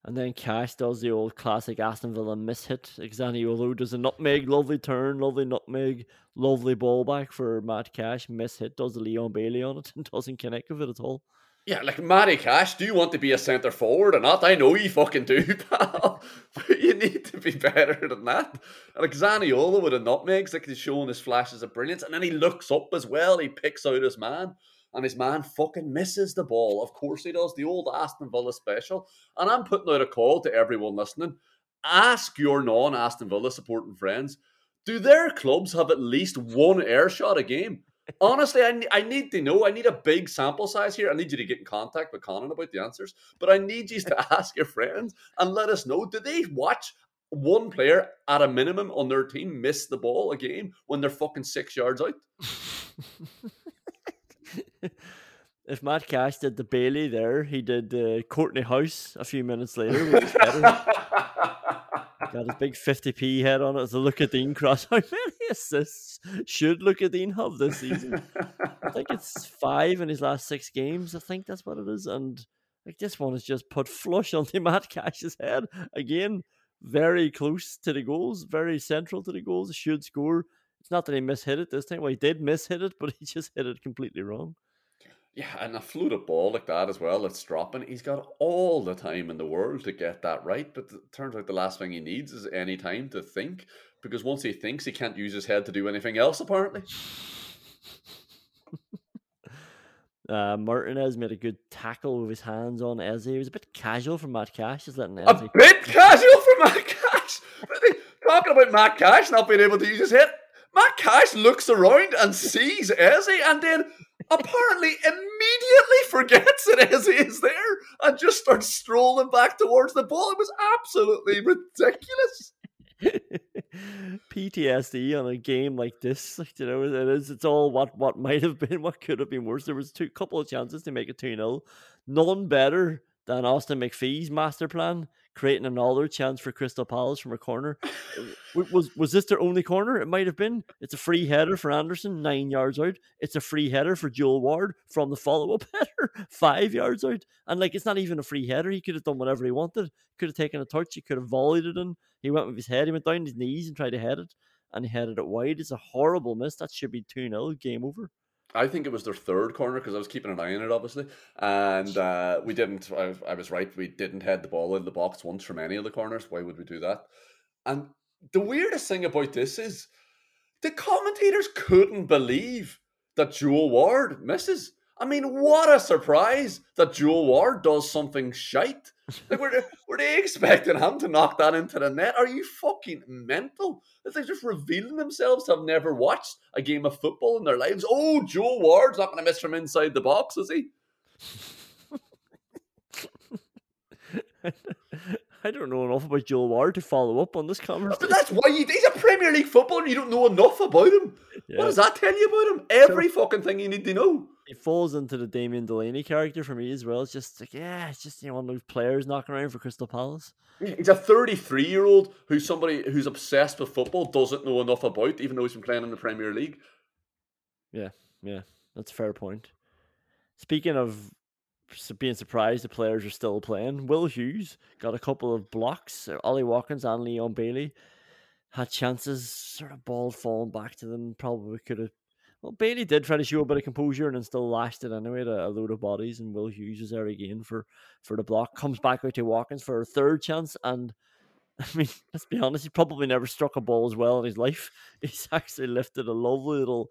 Speaker 4: And then Cash does the old classic Aston Villa miss hit. Zaniolo does a nutmeg, lovely turn, lovely nutmeg, lovely ball back for Matt Cash. Miss hit, does the Leon Bailey on it and doesn't connect with it at all.
Speaker 1: Yeah, like Matty Cash, do you want to be a centre forward or not? I know you fucking do, pal. but you need to be better than that. And like with a nutmegs, like he's showing his flashes of brilliance, and then he looks up as well. He picks out his man and his man fucking misses the ball. Of course he does. The old Aston Villa special. And I'm putting out a call to everyone listening. Ask your non Aston Villa supporting friends do their clubs have at least one air shot a game? Honestly, I, I need to know. I need a big sample size here. I need you to get in contact with Conán about the answers. But I need you to ask your friends and let us know. Do they watch one player at a minimum on their team miss the ball a game when they're fucking six yards out?
Speaker 4: if Matt Cash did the Bailey there, he did uh, Kortney Hause a few minutes later. His header. Got his big 50p head on it as a Lucas Digne cross. How many assists should Lucas Digne have this season? I think it's five in his last six games. I think that's what it is. And like this one is just put flush onto Matt Cash's head. Again, very close to the goals, very central to the goals. Should score. It's not that he mishit it this time. Well, he did mishit it, but he just hit it completely wrong.
Speaker 1: Yeah, and a fluted ball like that as well, it's dropping. He's got all the time in the world to get that right, but it turns out the last thing he needs is any time to think, because once he thinks, he can't use his head to do anything else, apparently.
Speaker 4: Uh, Martinez made a good tackle with his hands on Eze. It was a bit casual from Matt Cash, just letting Eze.
Speaker 1: A bit casual for Matt Cash. Talking about Matt Cash not being able to use his head. Matt Cash looks around and sees Eze, and then apparently immediately forgets it as he is there and just starts strolling back towards the ball. It was absolutely ridiculous.
Speaker 4: PTSD on a game like this, like you know, it is. It's all what what might have been, what could have been worse. There was two couple of chances to make it two 0 None better than Austin MacPhee's master plan, creating another chance for Crystal Palace from a corner. was was this their only corner? It might have been. It's a free header for Andersen, nine yards out. It's a free header for Joel Ward from the follow up header, five yards out. And like it's not even a free header. He could have done whatever he wanted. Could have taken a touch. He could have volleyed it in. He went with his head. He went down his knees and tried to head it, and he headed it wide. It's a horrible miss. That should be two 0 Game over.
Speaker 1: I think it was their third corner because I was keeping an eye on it, obviously, and uh, we didn't. I, I, was right. We didn't head the ball in the box once from any of the corners. Why would we do that? And the weirdest thing about this is the commentators couldn't believe that Joel Ward misses. I mean, what a surprise that Joe Ward does something shite. Like, were, they, were they expecting him to knock that into the net? Are you fucking mental? It's like just revealing themselves to have never watched a game of football in their lives. Oh, Joe Ward's not going to miss from inside the box, is he?
Speaker 4: I don't know enough about Joe Ward to follow up on this conversation.
Speaker 1: But that's why you, he's a Premier League footballer. You don't know enough about him. Yeah. What does that tell you about him? Every so, fucking thing you need to know.
Speaker 4: It falls into the Damien Delaney character for me as well. It's just like, yeah, it's just you know one of those players knocking around for Crystal Palace.
Speaker 1: He's a 33 year old who's somebody who's obsessed with football, doesn't know enough about, even though he's been playing in the Premier League.
Speaker 4: Yeah, yeah, that's a fair point. Speaking of being surprised the players are still playing. Will Hughes got a couple of blocks. Ollie Watkins and Leon Bailey had chances, sort of ball falling back to them. Probably could have. Well, Bailey did try to show a bit of composure and then still lashed it anyway to a load of bodies. And Will Hughes is there again for for the block. Comes back out to Watkins for a third chance. And I mean, let's be honest, he probably never struck a ball as well in his life. He's actually lifted a lovely little,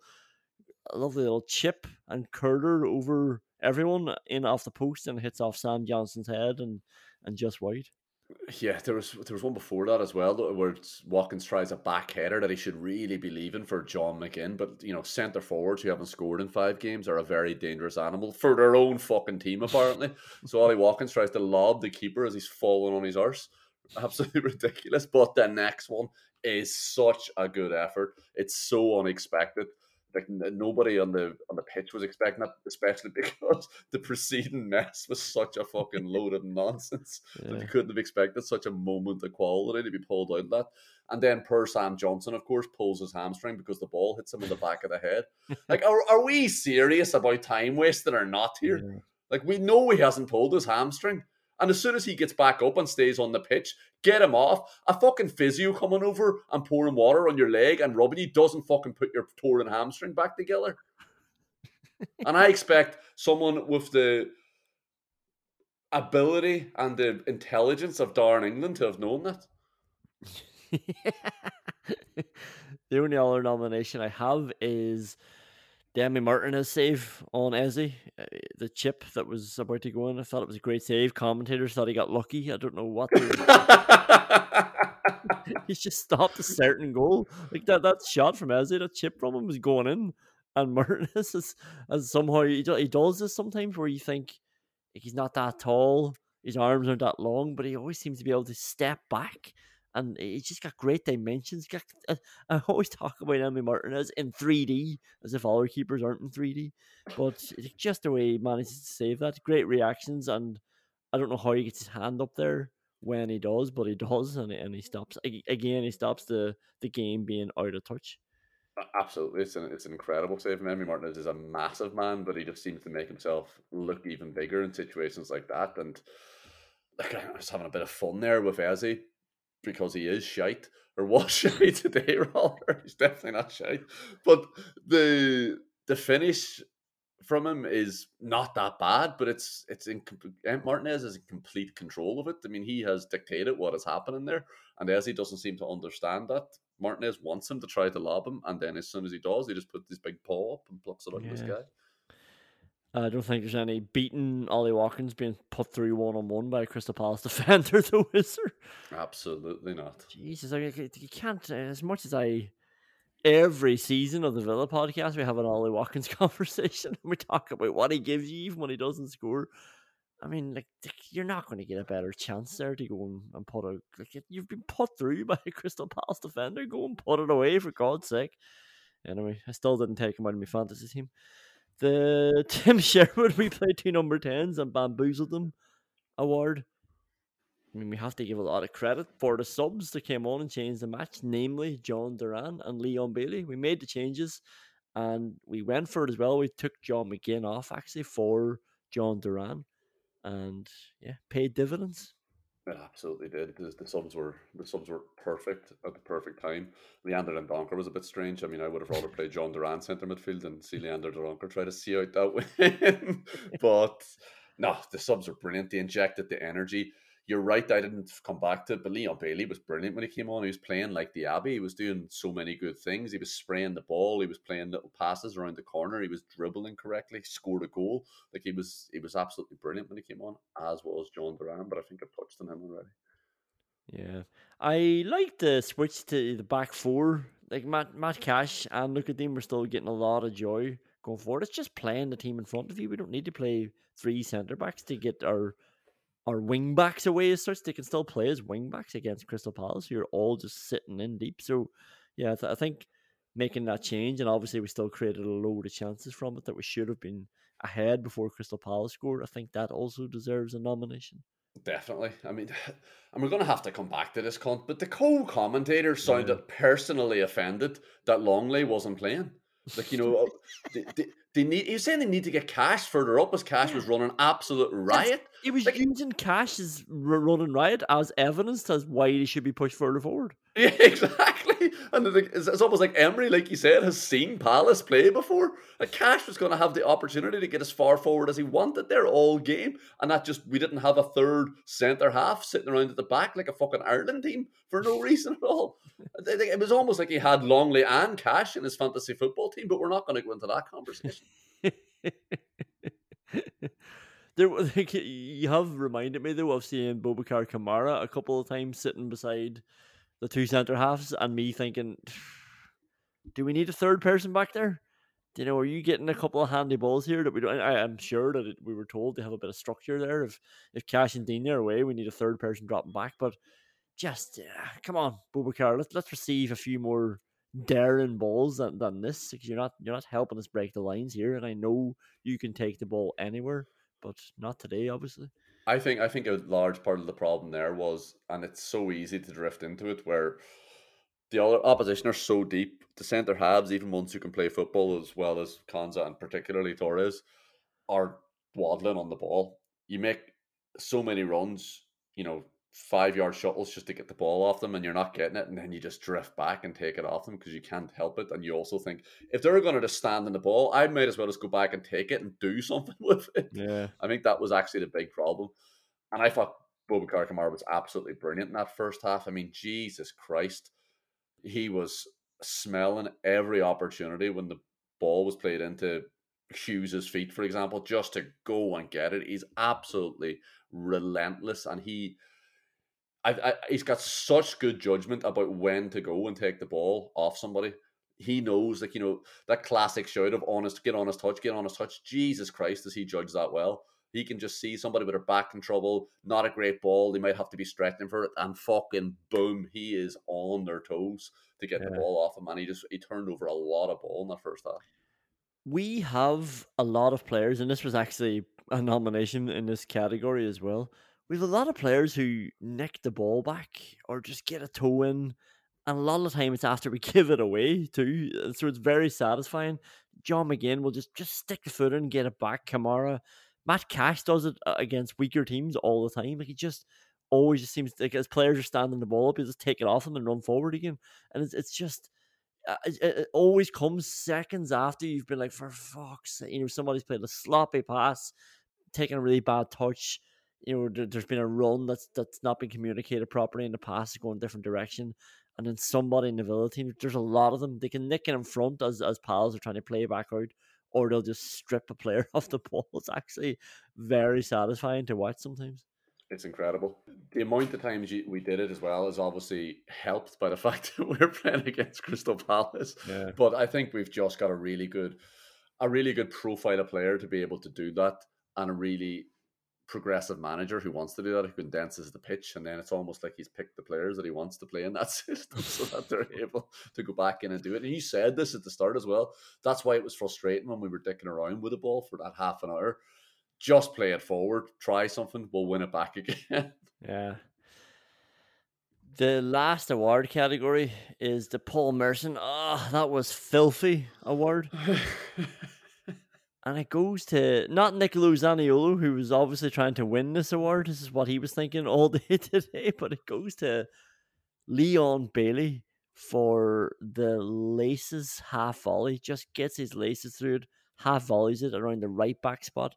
Speaker 4: a lovely little chip and curler over everyone in off the post and hits off Sam Johnstone's head and and just wide.
Speaker 1: Yeah, there was there was one before that as well, where Watkins tries a back header that he should really be leaving for John McGinn. But you know, centre forwards who haven't scored in five games are a very dangerous animal for their own fucking team, apparently. so Ollie Watkins tries to lob the keeper as he's falling on his arse. Absolutely ridiculous. But the next one is such a good effort. It's so unexpected like nobody on the on the pitch was expecting that, especially because the preceding mess was such a fucking load of nonsense yeah. that you couldn't have expected such a moment of quality to be pulled out of that. And then per Sam Johnstone, of course, pulls his hamstring because the ball hits him in the back of the head. like, are, are we serious about time wasting or not here? Yeah. Like, we know he hasn't pulled his hamstring. And as soon as he gets back up and stays on the pitch, get him off. A fucking physio coming over and pouring water on your leg and rubbing you doesn't fucking put your torn hamstring back together. and I expect someone with the ability and the intelligence of Darren England to have known that.
Speaker 4: the only other nomination I have is Demi Martinez save on Eze, uh, the chip that was about to go in. I thought it was a great save. Commentators thought he got lucky. I don't know what. he just stopped a certain goal. Like that, that shot from Eze, that chip from him was going in. And Martinez is, as somehow he, he does this sometimes where you think like, he's not that tall, his arms aren't that long, but he always seems to be able to step back and he's just got great dimensions. Got, I, I, always talk about Emi Martinez in 3D, as if all our keepers aren't in 3D, but it's just the way he manages to save that, great reactions, and I don't know how he gets his hand up there when he does, but he does, and, and he stops again. He stops the the game being out of touch.
Speaker 1: Absolutely, it's an it's an incredible save. Emi Martinez is a massive man, but he just seems to make himself look even bigger in situations like that. And like, I was having a bit of fun there with Eze because he is shite or was shite today, rather. He's definitely not shite. But the the finish from him is not that bad, but it's it's in eh, Martinez is in complete control of it. I mean, he has dictated what is happening there, and as he doesn't seem to understand that, Martinez wants him to try to lob him, and then as soon as he does, he just puts his big paw up and plucks it out yeah. of the sky.
Speaker 4: I don't think there's any beating Ollie Watkins being put through one on one by a Crystal Palace defender, though, is there?
Speaker 1: Absolutely not.
Speaker 4: Jesus, I you can't. As much as I, every season of the Villa podcast, we have an Ollie Watkins conversation. and we talk about what he gives you, even when he doesn't score. I mean, like you're not going to get a better chance there to go and, and put a like you've been put through by a Crystal Palace defender. Go and put it away for God's sake. Anyway, I still didn't take him out of my fantasy team the Tim Sherwood we played two number tens and bamboozled them award. I mean, we have to give a lot of credit for the subs that came on and changed the match, namely Jhon Duran and Leon Bailey. We made the changes and we went for it as well. We took John McGinn off actually for Jhon Duran and yeah, paid dividends.
Speaker 1: It absolutely did. The, the subs were the subs were perfect at the perfect time. Leander Dendoncker was a bit strange. I mean, I would have rather played Jhon Duran centre midfield and see Leander Dendoncker try to see out that win. but no, the subs were brilliant. They injected the energy you're right. I didn't come back to it, but Leon Bailey was brilliant when he came on. He was playing like the Abbey. He was doing so many good things. He was spraying the ball. He was playing little passes around the corner. He was dribbling correctly. Scored a goal. Like he was, he was absolutely brilliant when he came on. As was Jhon Duran, but I think I've touched on him already.
Speaker 4: Yeah, I like the switch to the back four. Like Matt, Matt Cash and look at them. We're still getting a lot of joy going forward. It's just playing the team in front of you. We don't need to play three centre backs to get our our wing backs away as such. They can still play as wing backs against Crystal Palace. You're all just sitting in deep. So, yeah, I, I think making that change, and obviously we still created a load of chances from it that we should have been ahead before Crystal Palace scored. I think that also deserves a nomination.
Speaker 1: Definitely. I mean, and we're going to have to come back to this, con- but the co-commentator sounded yeah. personally offended that Lenglet wasn't playing. Like you know, uh, they, they, they need. He was saying they need to get Cash further up as Cash yeah. was running absolute riot.
Speaker 4: he was
Speaker 1: like,
Speaker 4: using Cash as running riot as evidence as why he should be pushed further forward.
Speaker 1: Yeah, exactly. And it's, it's almost like Emery, like you said, has seen Palace play before. Cash was going to have the opportunity to get as far forward as he wanted there all game, and that just we didn't have a third centre half sitting around at the back like a fucking Ireland team for no reason at all. It was almost like he had Lenglet and Cash in his fantasy football team, but we're not going to go into that conversation.
Speaker 4: there, like, you have reminded me though of seeing Boubacar Kamara a couple of times sitting beside the two centre halves, and me thinking, do we need a third person back there? you know, are you getting a couple of handy balls here that we don't? I, am sure that it, we were told to have a bit of structure there. If if Cash and Dean are away, we need a third person dropping back. But just uh, come on, Boubacar, let's let's receive a few more daring balls than, than this because you're not you're not helping us break the lines here. And I know you can take the ball anywhere, but not today, obviously.
Speaker 1: I think I think a large part of the problem there was, and it's so easy to drift into it, where the other opposition are so deep. The centre halves, even ones who can play football as well as Konsa and particularly Torres, are waddling on the ball. You make so many runs, you know, five yard shuttles just to get the ball off them, and you're not getting it, and then you just drift back and take it off them because you can't help it. And you also think if they're going to just stand in the ball, I might as well just go back and take it and do something with it.
Speaker 4: Yeah,
Speaker 1: I think that was actually the big problem, and I thought Boubacar Kamara was absolutely brilliant in that first half. I mean, Jesus Christ he was smelling every opportunity when the ball was played into Hughes's feet, for example, just to go and get it. He's absolutely relentless, and he, I, I, he's got such good judgment about when to go and take the ball off somebody. He knows, like you know, that classic shout of honest, get on his touch, get on his touch. Jesus Christ, does he judge that well? He can just see somebody with their back in trouble, not a great ball. They might have to be stretching for it, and fucking boom, he is on their toes to get yeah. the ball off him. And he just he turned over a lot of ball in that first half.
Speaker 4: We have a lot of players, and this was actually a nomination in this category as well. We have a lot of players who nick the ball back or just get a toe in, and a lot of the time it's after we give it away too. So it's very satisfying. John McGinn will just just stick the foot in, and get it back. Kamara Matt Cash does it uh, against weaker teams all the time. Like he just always just seems like as players are standing the ball up, he just take it off them and run forward again. And it's it's just uh, it, it, always comes seconds after you've been like, for fuck's sake, you know, somebody's played a sloppy pass, taking a really bad touch. You know, there, has been a run that's that's not been communicated properly, and the pass is going a different direction. And then somebody in the Villa team, there's a lot of them. They can nick it in front as as pals are trying to play back out, or they'll just strip a player off the ball. It's actually very satisfying to watch sometimes.
Speaker 1: It's incredible. The amount of times we did it as well is obviously helped by the fact that we're playing against Crystal Palace.
Speaker 4: Yeah.
Speaker 1: But I think we've just got a really good, a really good profile of player to be able to do that, and a really progressive manager who wants to do that, who condenses the pitch, and then it's almost like he's picked the players that he wants to play in that system so that they're able to go back in and do it. And you said this at the start as well. That's why it was frustrating when we were dicking around with the ball for that half an hour. Just play it forward, try something, we'll win it back again.
Speaker 4: Yeah. The last award category is the Paul Merson. Oh, that was filthy award. And it goes to not Nicolo Zaniolo, who was obviously trying to win this award. This is what he was thinking all day today, but it goes to Leon Bailey for the laces half volley. Just gets his laces through it, half volleys it around the right back spot,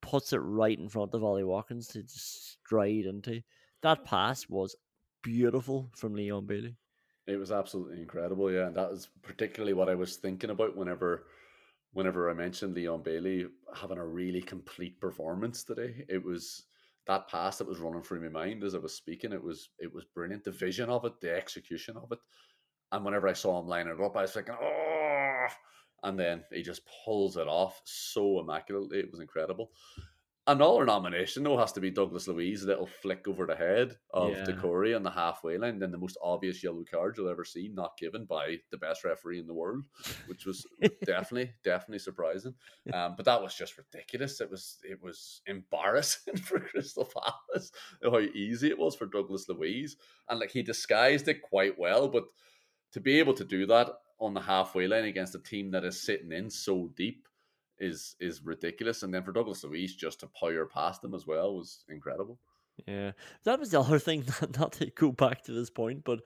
Speaker 4: puts it right in front of Ollie Watkins to just stride into. That pass was beautiful from Leon Bailey.
Speaker 1: It was absolutely incredible, yeah. And that was particularly what I was thinking about whenever whenever I mentioned Leon Bailey having a really complete performance today, it was that pass that was running through my mind as I was speaking. It was it was brilliant. The vision of it, the execution of it, and whenever I saw him lining it up, I was thinking, oh, and then he just pulls it off so immaculately. It was incredible. Another nomination, though, has to be Douglas Luiz, little flick over the head of yeah. Doucouré on the halfway line. Then the most obvious yellow card you'll ever see, not given by the best referee in the world, which was definitely, definitely surprising. Um, but that was just ridiculous. It was, it was embarrassing for Crystal Palace how easy it was for Douglas Luiz. and like he disguised it quite well. But to be able to do that on the halfway line against a team that is sitting in so deep is is ridiculous. And then for Douglas Luiz just to power past him as well was incredible.
Speaker 4: Yeah, that was the other thing. Not to go back to this point, but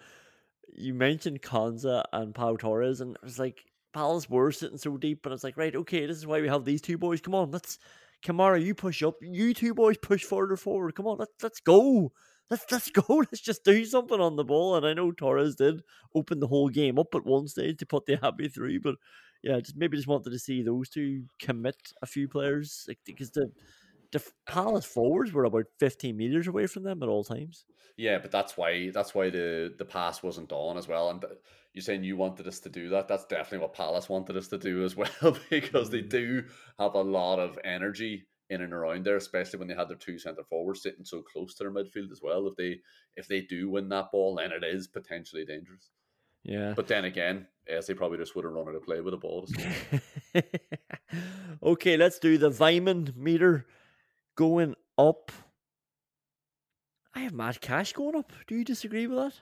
Speaker 4: you mentioned Konsa and Pau Torres, and it was like Palace were sitting so deep, but it's like right, okay, this is why we have these two boys. Come on, let's Kamara, you push up. You two boys push further forward. Come on, let's let's go. Let's let's go. Let's just do something on the ball. And I know Torres did open the whole game up at one stage to put the happy three, but yeah, just maybe just wanted to see those two commit a few players because the the Palace forwards were about 15 meters away from them at all times.
Speaker 1: Yeah, but that's why that's why the the pass wasn't on as well. And you're saying you wanted us to do that. That's definitely what Palace wanted us to do as well, because they do have a lot of energy in and around there, especially when they had their two centre forwards sitting so close to their midfield as well. If they if they do win that ball, then it is potentially dangerous.
Speaker 4: Yeah.
Speaker 1: But then again, yes, they probably just would have run out of play with a ball.
Speaker 4: okay, let's do the Weimann meter going up. I have Matt Cash going up. Do you disagree with that?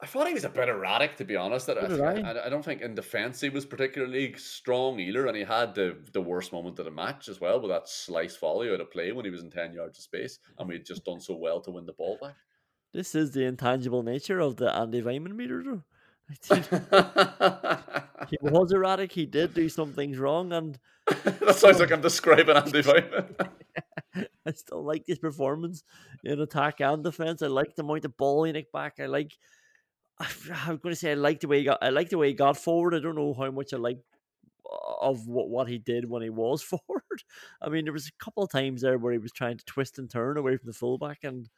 Speaker 1: I thought he was a bit erratic, to be honest. I, I,
Speaker 4: I.
Speaker 1: Don't think in defence he was particularly strong either, and he had the the worst moment of the match as well with that slice volley out of play when he was in ten yards of space, and we'd just done so well to win the ball back.
Speaker 4: This is the intangible nature of the Andy Weimann meter, though. he was erratic. He did do some things wrong, and
Speaker 1: that sounds like I'm describing Andy Weimann.
Speaker 4: I still like his performance in attack and defense. I like the amount of ball he nicked back. I like. I'm going to say I like the way he got. I like the way he got forward. I don't know how much I like of what, what he did when he was forward. I mean, there was a couple of times there where he was trying to twist and turn away from the fullback, and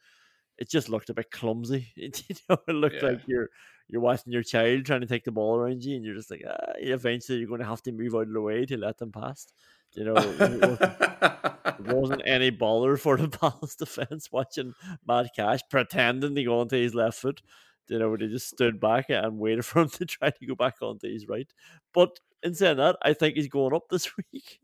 Speaker 4: it just looked a bit clumsy. It, you know, it looked
Speaker 1: Yeah.
Speaker 4: like you're you're watching your child trying to take the ball around you, and you're just like, ah, eventually you're going to have to move out of the way to let them pass. You know, it wasn't- wasn't any baller for the Palace defense watching Matt Cash pretending to go onto his left foot. You know, they just stood back and waited for him to try to go back onto his right. But in saying that, I think he's going up this week.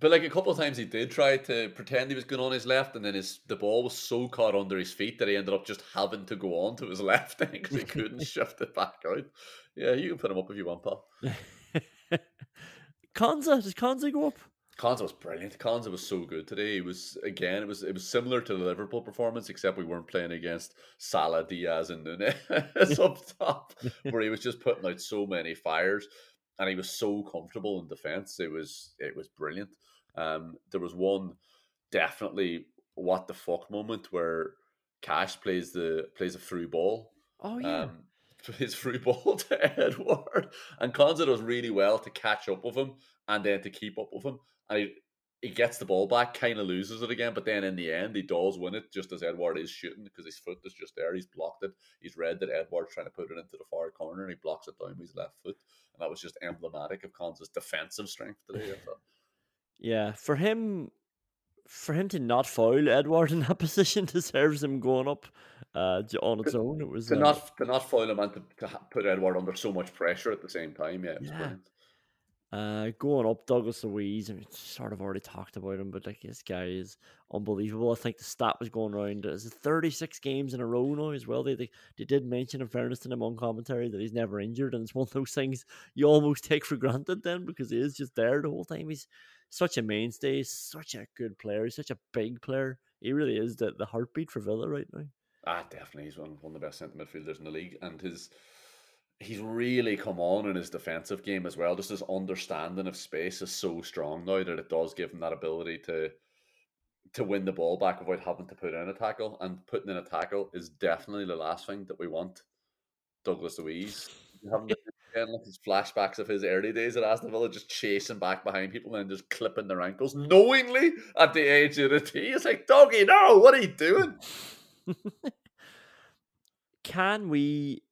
Speaker 1: But like a couple of times he did try to pretend he was going on his left, and then his the ball was so caught under his feet that he ended up just having to go on to his left because he couldn't shift it back out. Yeah, you can put him up if you want, pal.
Speaker 4: Konsa, does Konsa go up?
Speaker 1: Konsa was brilliant. Konsa was so good today. He was again. It was it was similar to the Liverpool performance, except we weren't playing against Salah, Diaz, and Nunez up top, where he was just putting out so many fires, and he was so comfortable in defence. It was it was brilliant. Um, there was one definitely what the fuck moment where Cash plays the plays a through ball.
Speaker 4: Oh yeah.
Speaker 1: Um, his through ball to Edouard, and Konsa does really well to catch up with him and then to keep up with him. And he, he gets the ball back, kind of loses it again, but then in the end, he does win it just as Edouard is shooting because his foot is just there. He's blocked it. He's read that Edouard's trying to put it into the far corner and he blocks it down with his left foot. And that was just emblematic of Konsa's defensive strength today.
Speaker 4: Yeah, for him, for him to not foul Edouard in that position deserves him going up uh, on its own. It was
Speaker 1: To
Speaker 4: uh,
Speaker 1: not to not foul him and to, to put Edouard under so much pressure at the same time, yeah,
Speaker 4: Yeah.
Speaker 1: brilliant.
Speaker 4: Uh, going up, Douglas Luiz. I mean, sort of already talked about him, but like this guy is unbelievable. I think the stat was going around. Is it 36 games in a row now as well? They, they they did mention, in fairness to him on commentary, that he's never injured, and it's one of those things you almost take for granted then because he is just there the whole time. He's such a mainstay, such a good player, he's such a big player. He really is the, the heartbeat for Villa right now.
Speaker 1: Ah, definitely, he's one one of the best centre midfielders in the league, and his he's really come on in his defensive game as well. Just his understanding of space is so strong now that it does give him that ability to to win the ball back without having to put in a tackle. And putting in a tackle is definitely the last thing that we want. Douglas Luiz. Like his flashbacks of his early days at Aston Villa, just chasing back behind people and just clipping their ankles knowingly at the age of the tee. It's like, Dougie, no, what are you doing?
Speaker 4: Can we,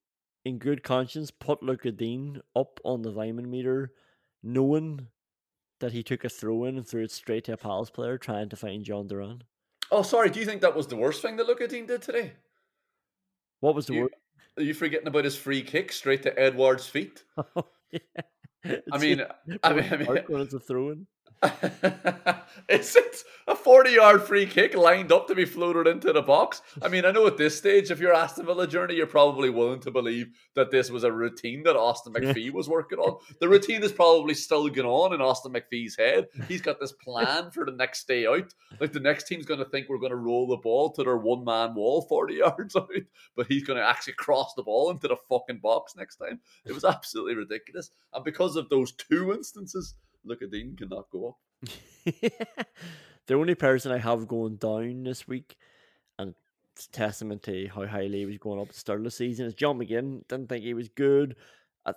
Speaker 4: in good conscience, put Lucas Digne up on the Weimann meter, knowing that he took a throw in and threw it straight to a Palace player trying to find Jhon Duran?
Speaker 1: Oh, sorry. Do you think that was the worst thing that Lucas Digne did today?
Speaker 4: What was the
Speaker 1: You,
Speaker 4: word?
Speaker 1: are you forgetting about his free kick straight to Edouard's feet?
Speaker 4: Oh, yeah.
Speaker 1: I mean, I mean, I mean,
Speaker 4: when it's a throw in.
Speaker 1: it's, it's a 40 yard free kick lined up to be floated into the box. I mean, I know at this stage, if you're Aston Villa journey, you're probably willing to believe that this was a routine that Austin MacPhee was working on. The routine is probably still going on in Austin MacPhee's head. He's got this plan for the next day out. Like the next team's going to think we're going to roll the ball to their one man wall 40 yards out, but he's going to actually cross the ball into the fucking box next time. It was absolutely ridiculous. And because of those two instances, Lucas Digne cannot go up.
Speaker 4: the only person I have going down this week, and it's testament to how highly he was going up at the start of the season, is John McGinn. Didn't think he was good. I,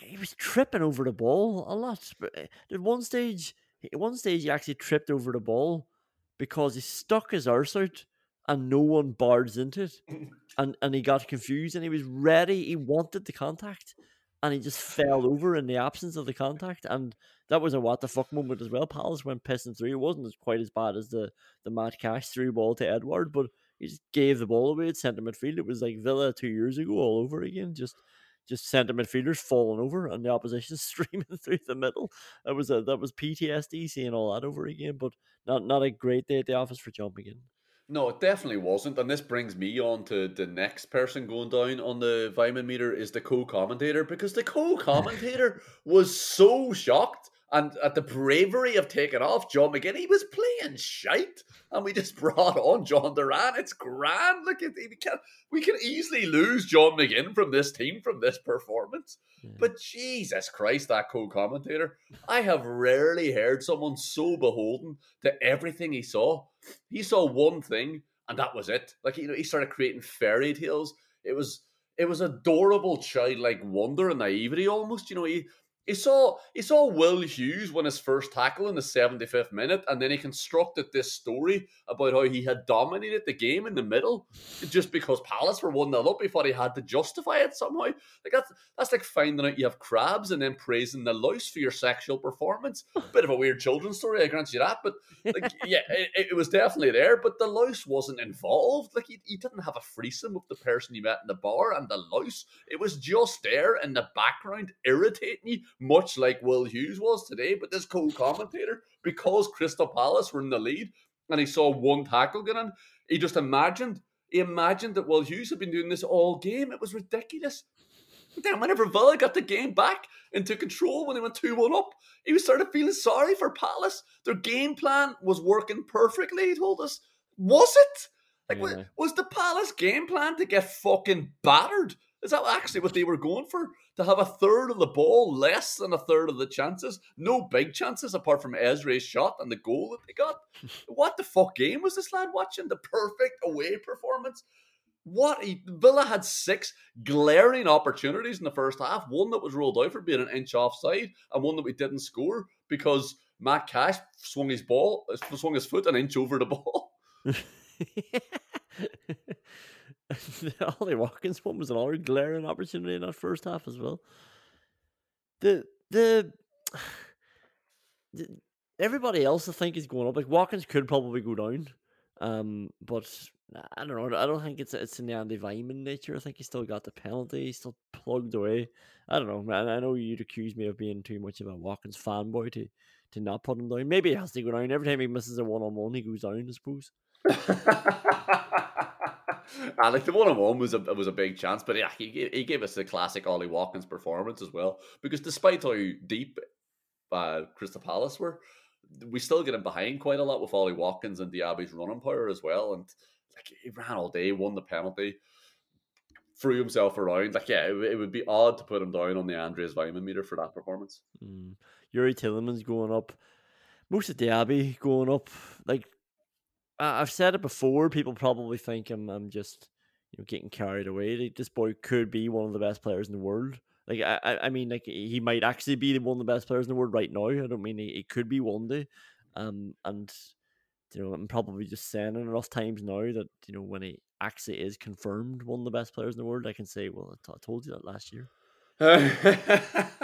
Speaker 4: he was tripping over the ball a lot. But at eh, one stage, at one stage, he actually tripped over the ball because he stuck his arse out and no one barged into it, and and he got confused and he was ready. He wanted the contact, and he just fell over in the absence of the contact, and that was a what the fuck moment as well. Palace went pissing through. It wasn't as quite as bad as the the Matt Cash through ball to Edouard, but he just gave the ball away at centre midfield. It was like Villa two years ago all over again. Just just centre midfielders falling over and the opposition streaming through the middle. That was a that was PTSD seeing all that over again, but not not a great day at the office for John McGinn.
Speaker 1: No, it definitely wasn't. And this brings me on to the next person going down on the Weimann meter is the co-commentator because the co-commentator was so shocked and at the bravery of taking off John McGinn, he was playing shite, and we just brought on Jhon Duran. It's grand. Look, at we can we can easily lose John McGinn from this team from this performance. Yeah. But Jesus Christ, that co-commentator! I have rarely heard someone so beholden to everything he saw. He saw one thing, and that was it. Like you know, he started creating fairy tales. It was it was adorable childlike wonder and naivety almost. You know, he he saw he saw Will Hughes win his first tackle in the 75th minute, and then he constructed this story about how he had dominated the game in the middle just because Palace were 1 0 up. He thought he had to justify it somehow. Like that's that's like finding out you have crabs and then praising the louse for your sexual performance. Bit of a weird children's story, I grant you that. But like, yeah, it, it, was definitely there, but the louse wasn't involved. Like he, he didn't have a threesome with the person he met in the bar and the louse. It was just there in the background, irritating you much like Will Hughes was today. But this co-commentator, because Crystal Palace were in the lead and he saw one tackle get in, he just imagined, he imagined that Will Hughes had been doing this all game. It was ridiculous. then whenever Villa got the game back into control when they went 2-1 up, he was started feeling sorry for Palace. Their game plan was working perfectly, he told us. Was it? Like, yeah. was the Palace game plan to get fucking battered? Is that actually what they were going for? To have a third of the ball, less than a third of the chances, no big chances apart from Eze's shot and the goal that they got. what the fuck game was this lad watching? The perfect away performance. What he, Villa had six glaring opportunities in the first half. One that was ruled out for being an inch offside, and one that we didn't score because Matt Cash swung his ball, swung his foot an inch over the ball.
Speaker 4: Ollie Watkins one was another glaring opportunity in that first half as well. The the, the everybody else I think is going up. Like Watkins could probably go down, um, but I don't know. I don't think it's it's in the Andy Weimann nature. I think he still got the penalty. He's still plugged away. I don't know, man. I know you'd accuse me of being too much of a Watkins fanboy to to not put him down. Maybe he has to go down every time he misses a one on one. He goes down, I suppose.
Speaker 1: uh, like the one on one was a was a big chance, but yeah, he he gave us the classic Ollie Watkins performance as well. Because despite how deep uh, Crystal Palace were, we still get him behind quite a lot with Ollie Watkins and Diaby's running power as well. And like he ran all day, won the penalty, threw himself around. Like yeah, it, it would be odd to put him down on the Andreas Weimann meter for that performance.
Speaker 4: Mm. Youri Tielemans going up. Moussa Diaby going up. Like I've said it before. People probably think I'm, I'm just you know getting carried away. This boy could be one of the best players in the world. Like I, I mean, like he might actually be one of the best players in the world right now. I don't mean he, he could be one day. Um, and you know, I'm probably just saying it enough times now that you know when he actually is confirmed one of the best players in the world, I can say, well, I, t- I told you that last year.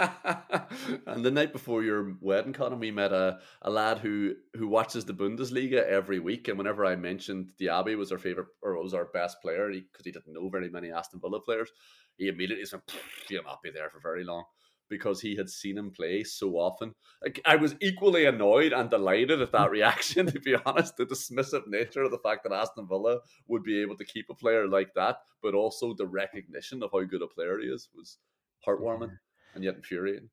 Speaker 1: and the night before your wedding, Conor, we met a, a lad who who watches the Bundesliga every week. And whenever I mentioned Diaby was our favorite or was our best player, because he, he, didn't know very many Aston Villa players, he immediately said, "He'll not be there for very long." Because he had seen him play so often. Like, I was equally annoyed and delighted at that reaction, to be honest. The dismissive nature of the fact that Aston Villa would be able to keep a player like that, but also the recognition of how good a player he is was heartwarming and yet infuriating.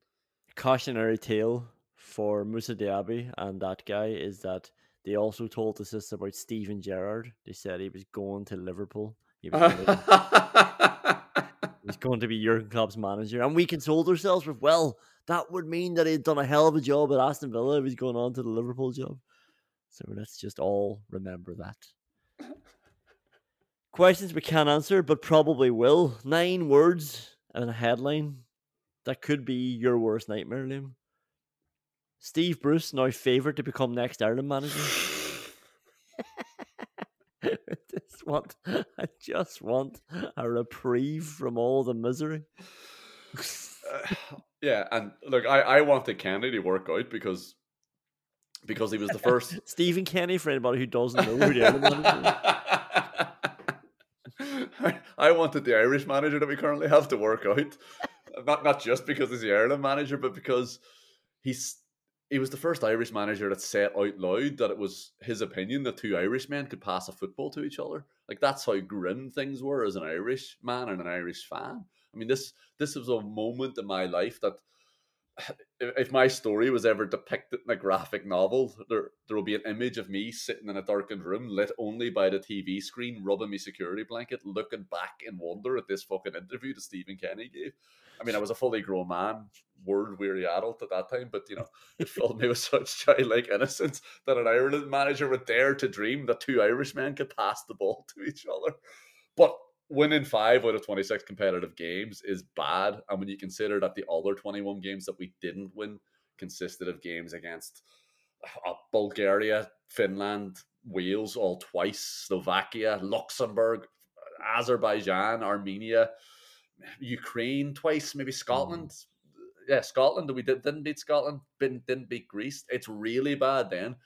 Speaker 4: Cautionary tale for Moussa Diaby and that guy is that they also told us this about Steven Gerrard. They said he was going to Liverpool. He was, going, to, was going to be Jurgen Klopp's manager, and we consoled ourselves with, well, that would mean that he'd done a hell of a job at Aston Villa if he's going on to the Liverpool job. So let's just all remember that. Questions we can't answer, but probably will. Nine words and a headline that could be your worst nightmare, Liam. Steve Bruce now favoured to become next Ireland manager. I just want, I just want a reprieve from all the misery.
Speaker 1: Uh, yeah, and look, I, I wanted Kenny to work out because because he was the first.
Speaker 4: Stephen Kenny, for anybody who doesn't know who the Ireland manager.
Speaker 1: I, I wanted the Irish manager that we currently have to work out. Not not just because he's the Ireland manager, but because he's he was the first Irish manager that said out loud that it was his opinion that two Irish men could pass a football to each other. Like that's how grim things were as an Irish man and an Irish fan. I mean, this this was a moment in my life that if my story was ever depicted in a graphic novel, there there will be an image of me sitting in a darkened room, lit only by the TV screen, rubbing my security blanket, looking back in wonder at this fucking interview that Stephen Kenny gave. I mean, I was a fully grown man, word weary adult at that time, but you know, it filled me with such childlike innocence that an Ireland manager would dare to dream that two Irishmen could pass the ball to each other. But winning five out of 26 competitive games is bad. And when you consider that the other 21 games that we didn't win consisted of games against uh, Bulgaria, Finland, Wales all twice, Slovakia, Luxembourg, Azerbaijan, Armenia, Ukraine twice, maybe Scotland. Mm. Yeah, Scotland. We did, didn't beat Scotland, didn't, didn't beat Greece. It's really bad then.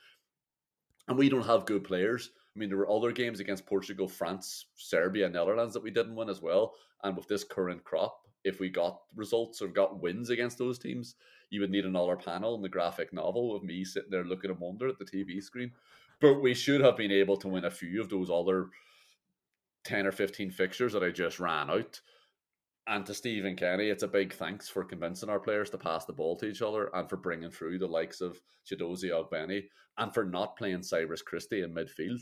Speaker 1: And we don't have good players. I mean, there were other games against Portugal, France, Serbia, Netherlands that we didn't win as well. And with this current crop, if we got results or got wins against those teams, you would need another panel in the graphic novel of me sitting there looking in wonder at the TV screen. But we should have been able to win a few of those other 10 or 15 fixtures that I just ran out. And to Stephen Kenny, it's a big thanks for convincing our players to pass the ball to each other and for bringing through the likes of Chiedozie Ogbene and for not playing Cyrus Christie in midfield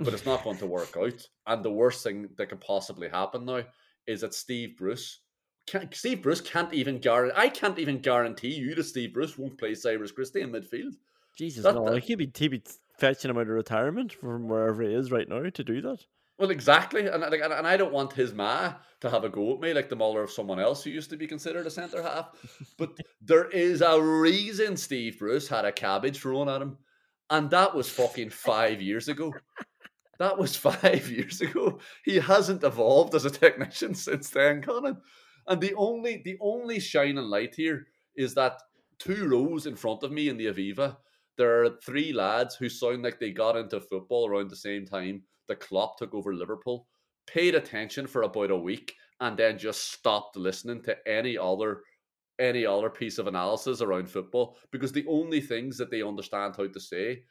Speaker 1: but it's not going to work out. And the worst thing that could possibly happen now is that Steve Bruce can Steve Bruce can't even guarantee. I can't even guarantee you that Steve Bruce won't play Cyrus Christie in midfield.
Speaker 4: Jesus, that, no, that, he'd be he'd be fetching him out of retirement from wherever he is right now to do that.
Speaker 1: Well, exactly, and and, and I don't want his ma to have a go at me like the mother of someone else who used to be considered a centre half. but there is a reason Steve Bruce had a cabbage thrown at him, and that was fucking five years ago. That was five years ago. He hasn't evolved as a technician since then, Conán. And the only the only shining light here is that two rows in front of me in the Aviva, there are three lads who sound like they got into football around the same time the Klopp took over Liverpool, paid attention for about a week, and then just stopped listening to any other any other piece of analysis around football because the only things that they understand how to say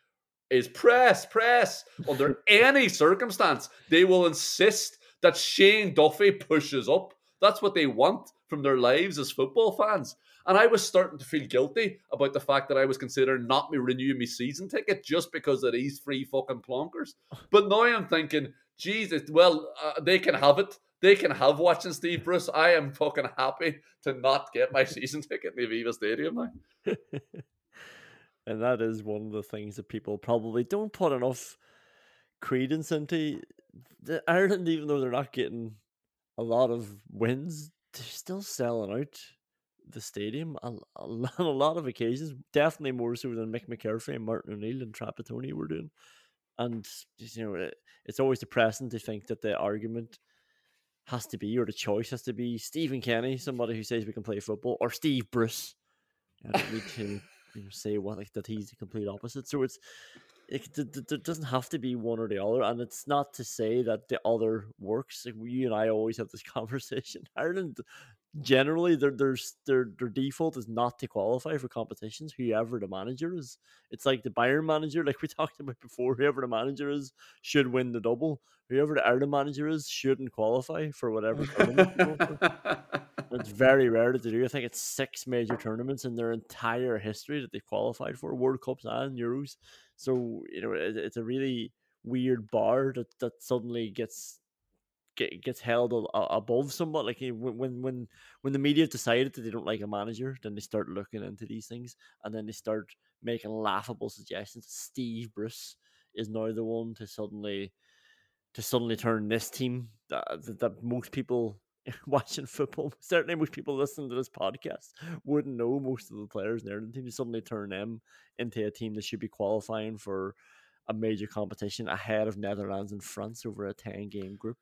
Speaker 1: is press, press. Under any circumstance, they will insist that Shane Duffy pushes up. That's what they want from their lives as football fans. And I was starting to feel guilty about the fact that I was considering not me renewing my season ticket just because of these free fucking plonkers. But now I'm thinking, Jesus, well, uh, they can have it. They can have watching Steve Bruce. I am fucking happy to not get my season ticket in the Aviva Stadium now.
Speaker 4: And that is one of the things that people probably don't put enough credence into. The Ireland, even though they're not getting a lot of wins, they're still selling out the stadium on a, lot of occasions. Definitely more so than Mick McCarthy and Martin O'Neill and Trapattoni were doing. And you know, it, it's always depressing to think that the argument has to be, or the choice has to be, Stephen Kenny, somebody who says we can play football, or Steve Bruce. Need to you know, say what like that he's the complete opposite. So it's it, doesn't have to be one or the other, and it's not to say that the other works. Like you and I always have this conversation. Ireland generally their their their their default is not to qualify for competitions. Whoever the manager is, it's like the Bayern manager, like we talked about before. Whoever the manager is should win the double. Whoever the Ireland manager is shouldn't qualify for whatever it's very rare to do. I think it's six major tournaments in their entire history that they've qualified for World Cups and Euros. So you know it, it's a really weird bar that that suddenly gets get, gets held a, a, above somewhat. Like eh, when when when the media decided that they don't like a manager, then they start looking into these things, and then they start making laughable suggestions. Steve Bruce is now the one to suddenly to suddenly turn this team that, that, that most people watching football. Certainly, most people listening to this podcast wouldn't know most of the players in the Ireland team. You suddenly turn them into a team that should be qualifying for a major competition ahead of Netherlands and France over a ten game group.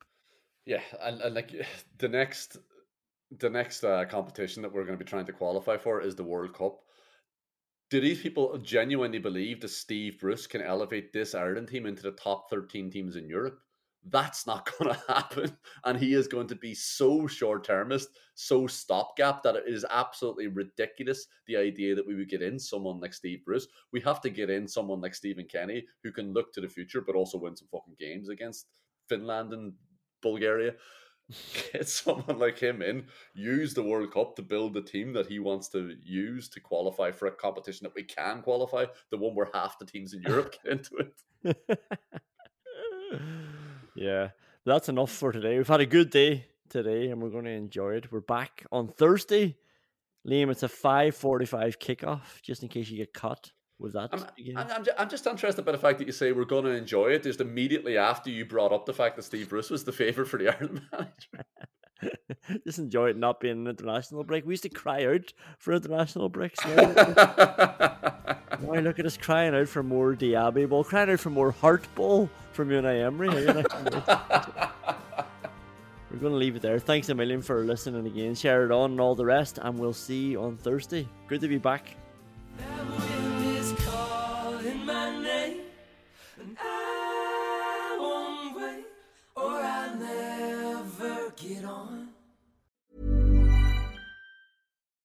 Speaker 1: Yeah, and, and like the next the next uh, competition that we're going to be trying to qualify for is the World Cup. Do these people genuinely believe that Steve Bruce can elevate this Ireland team into the top 13 teams in Europe? That's not going to happen. And he is going to be so short termist, so stopgap that it is absolutely ridiculous the idea that we would get in someone like Steve Bruce. We have to get in someone like Stephen Kenny who can look to the future but also win some fucking games against Finland and Bulgaria get someone like him in, use the World Cup to build the team that he wants to use to qualify for a competition that we can qualify, the one where half the teams in Europe get into it.
Speaker 4: Yeah, that's enough for today. We've had a good day today and we're going to enjoy it. We're back on Thursday. Liam, it's a 5.45 kickoff, just in case you get cut with that.
Speaker 1: I'm, I'm, I'm, I'm, just interested by the fact that you say we're going to enjoy it just immediately after you brought up the fact that Steve Bruce was the favourite for the Ireland manager.
Speaker 4: just enjoy it not being an international break. We used to cry out for international breaks. Now look at us crying out for more Diaby ball, crying out for more heart ball from you and Unai Emery. We're going to leave it there. Thanks a million for listening again. Share it on and all the rest, and we'll see you on Thursday. Good to be back.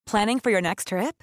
Speaker 5: Planning for your next trip?